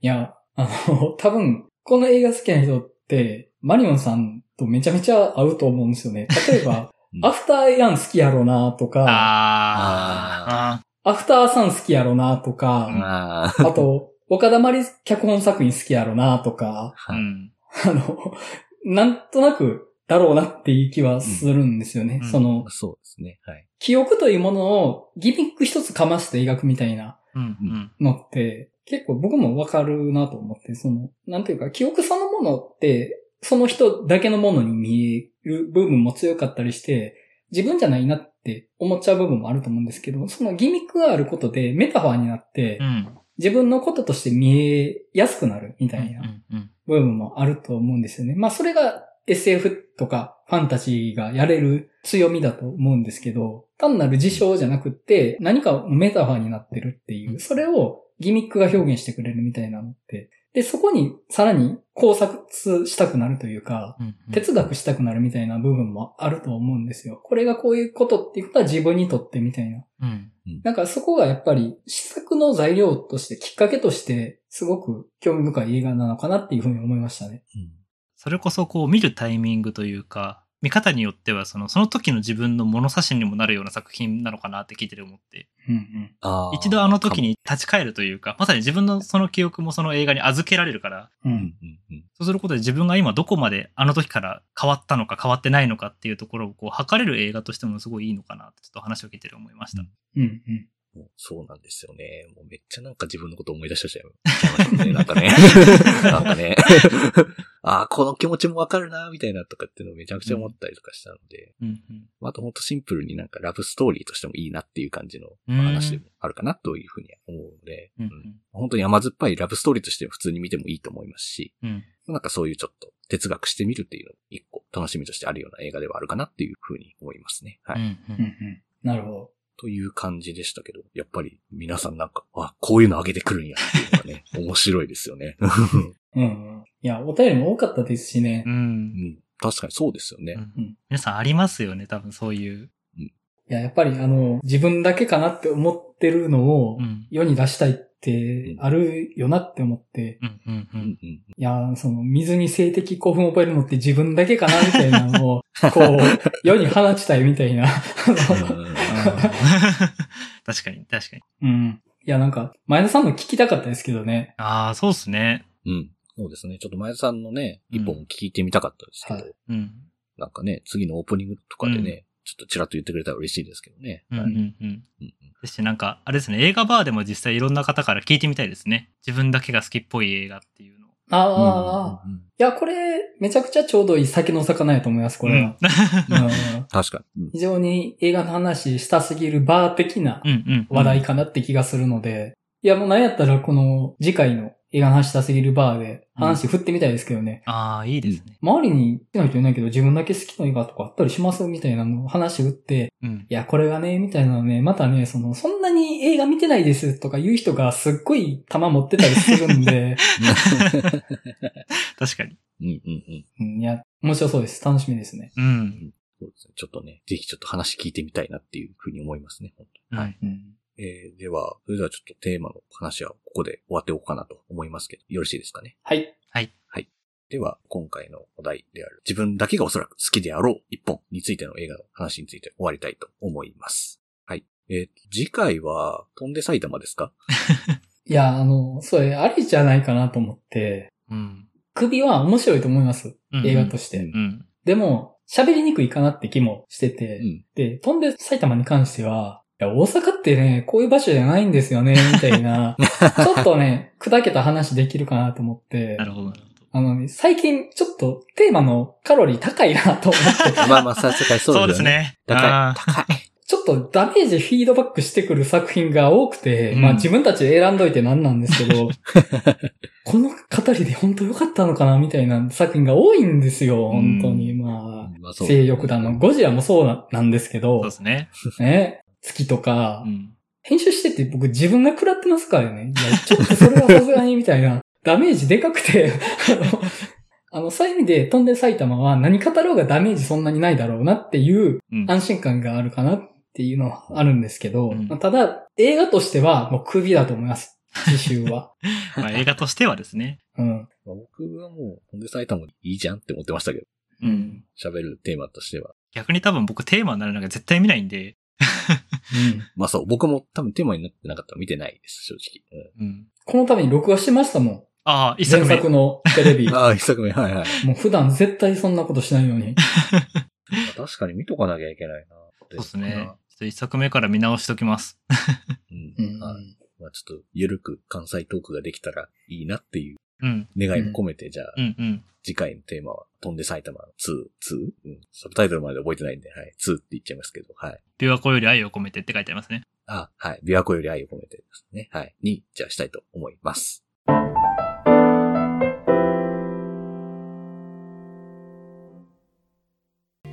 いや、あの、多分、この映画好きな人って、マリオンさんとめちゃめちゃ合うと思うんですよね。例えば う、んアフターヤン好きやろなとか、あアフターさん好きやろなとか、ああと、岡田まり脚本作品好きやろなとか、あ。あう。ん。あの、なんとなくだろうなっていう気はするんですよね。うんその、そうですね。はい。記憶というものをギミック一つかまして描くみたいなうんうん。のって、結構僕もわかるなと思って、その、なんていうか、記憶そのものって、その人だけのものに見える部分も強かったりして、自分じゃないなって思っちゃう部分もあると思うんですけど、そのギミックがあることでメタファーになってう、ん。自分のこととして見えやすくなるみたいな部分もあると思うんですよね。まあそれが SF とかファンタジーがやれる強みだと思うんですけど、単なる事象じゃなくって何かメタファーになってるっていう、それをギミックが表現してくれるみたいなのって、で、そこにさらに考察したくなるというか、うんうん。哲学したくなるみたいな部分もあると思うんですよ。これがこういうことっていうことは自分にとってみたいな。うん。なんかそこがやっぱり試作の材料として、きっかけとして、すごく興味深い映画なのかなっていうふうに思いましたね。うんそれこそこう見るタイミングというか、見方によってはそのその時の自分の物差しにもなるような作品なのかなって聞いてて思って、うんうん。一度あの時に立ち返るというか、まさに自分のその記憶もその映画に預けられるから、う。うんんうんうんそうすることで自分が今どこまであの時から変わったのか変わってないのかっていうところをこう測れる映画としてもすごいいいのかなってちょっと話を聞いてて思いました。うんうん。もうそうなんですよね。もうめっちゃなんか自分のこと思い出しちゃいましたね。なんかね。なんかね。ああ、この気持ちもわかるな、みたいなとかっていうのをめちゃくちゃ思ったりとかしたので、うんうんあとほんとシンプルになんかラブストーリーとしてもいいなっていう感じのうん話でもあるかなというふうには思うので、うんうん本当に甘酸っぱいラブストーリーとして普通に見てもいいと思いますし、うんなんかそういうちょっと哲学してみるっていうのも一個楽しみとしてあるような映画ではあるかなっていうふうに思いますね。はい。うんううんうんん。なるほど。という感じでしたけど、やっぱり皆さんなんか、あ、こういうの上げてくるんやっていうのがね、面白いですよね。うんうん。いや、お便りも多かったですしね。う。うんん、確かにそうですよね。うん皆さんありますよね、多分そういう。いや、やっぱりあの、自分だけかなって思ってるのをうん世に出したいってあるよなって思って、うんうんううんんうんいや、その、水に性的興奮を覚えるのって自分だけかなみたいなのを、こう、世に放ちたいみたいな。確かに、確かに。うん。いや、なんか、前田さんの聞きたかったですけどね。ああ、そうっすね。うん。そうですね。ちょっと前田さんのね、一本聞いてみたかったですけど、はいうん。なんかね、次のオープニングとかでね、うんちょっとチラッと言ってくれたら嬉しいですけどね。うんうはいんうん。うんですし、なんか、あれですね、映画バーでも実際いろんな方から聞いてみたいですね。自分だけが好きっぽい映画っていう。ああ、うんうんうんいや、これ、めちゃくちゃちょうどいい酒の魚やと思います、これは。うん確かに。うん非常に映画の話したすぎるバー的なうんうん。話題かなって気がするので、いや、もうなんやったらこの次回の映画の話したすぎるバーで話振ってみたいですけどね。ああ、いいですね。周りに好きな人いないけど自分だけ好きな映画とかあったりしますみたいなのを話振って、うん。いや、これがね、みたいなのね、またね、その、そんなに映画見てないですとか言う人がすっごい弾持ってたりするんで、確かに。うんうんうん。うん、いや、面白そうです。楽しみですね。うん。そうですね。ちょっとね、ぜひちょっと話聞いてみたいなっていうふうに思いますね。本当にはい。うん。えー、では、それではちょっとテーマの話はここで終わっておこうかなと思いますけど、よろしいですかね？はい。では、今回のお題である、自分だけがおそらく好きであろう一本についての映画の話について終わりたいと思います。はい。えー、次回は、飛んで埼玉ですか？いや、あの、それ、ありじゃないかなと思って、うん。首は面白いと思います？うん映画として。うんうん。でも、喋りにくいかなって気もしてて、うん。で、飛んで埼玉に関しては、いや、大阪ってね、こういう場所じゃないんですよね、みたいな、ちょっとね、砕けた話できるかなと思ってな、るほど。あのね、最近ちょっとテーマのカロリー高いなと思って、まあまあ、さすがにそそううですね。でね。高い。高い。ちょっとダメージフィードバックしてくる作品が多くて、うんまあ自分たちで選んどいてなんなんですけど、この語りで本当良かったのかなみたいな作品が多いんですよ、本当に。まあ、まあ性欲だの。ゴジラもそうななんですけどそうで、すね。ね、月とか、うん。編集してて僕自分が食らってますからね。いや、ちょっとそれはさすがにみたいな。ダメージでかくて、あの、あのそういう意味で飛んで埼玉は何語ろうがダメージそんなにないだろうなっていううん。安心感があるかなっていうのはあるんですけど、うんまあただ映画としてはもう首だと思います。次週は。まあ、映画としてはですね。うん。まあ僕はもう、ほんで埼玉いいじゃんって思ってましたけど、うん。喋るテーマとしては。逆に多分僕テーマになるのが絶対見ないんで。まあそう、僕も多分テーマになってなかったら見てないです、正直。うん。このために録画してましたもん。ああ、一作目。前作のテレビ。うん、ああ、一作目、はいはい。もう普段絶対そんなことしないのに。確かに見とかなきゃいけないな。そうですね。一作目から見直しときます。うん。うんはいまあちょっと、ゆるく関西トークができたらいいなっていううん。願いも込めて、じゃあ、うんうん。次回のテーマは、飛んで埼玉2、2? うん。サブタイトルまで覚えてないんで、はい。2って言っちゃいますけど、はい。琵琶湖より愛を込めてって書いてありますね。あ、はい。琵琶湖より愛を込めてですね。はい。に、じゃあしたいと思います。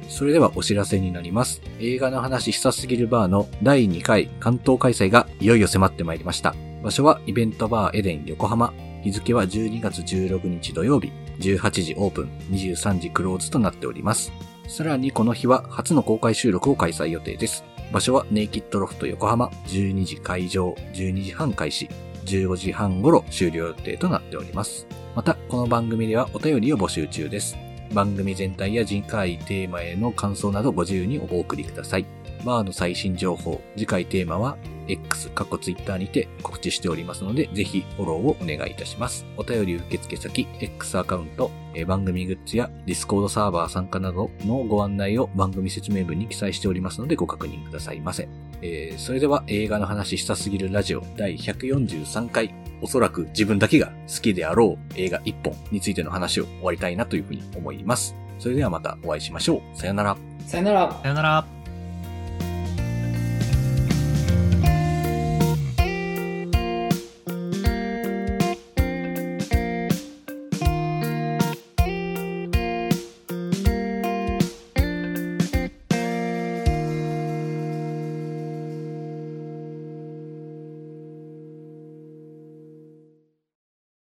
それではお知らせになります。映画の話したすぎるバーの第2回関東開催がいよいよ迫ってまいりました。場所はイベントバーエデン横浜。日付は12月16日土曜日、18時オープン、23時クローズとなっております。さらにこの日は初の公開収録を開催予定です。場所はネイキッドロフト横浜、12時会場、12時半開始、15時半頃終了予定となっております。また、この番組ではお便りを募集中です。番組全体や次回テーマへの感想などご自由にお送りください。バーの最新情報、次回テーマは X、過去 Twitter にて告知しておりますので、ぜひフォローをお願いいたします。お便り受付先、X アカウント、えー番組グッズや Discord サーバー参加などのご案内を番組説明文に記載しておりますのでご確認くださいませ。えーそれでは映画の話したすぎるラジオ第143回、おそらく自分だけが好きであろう映画1本についての話を終わりたいなというふうに思います。それではまたお会いしましょう。さよなら。さよなら。さよなら。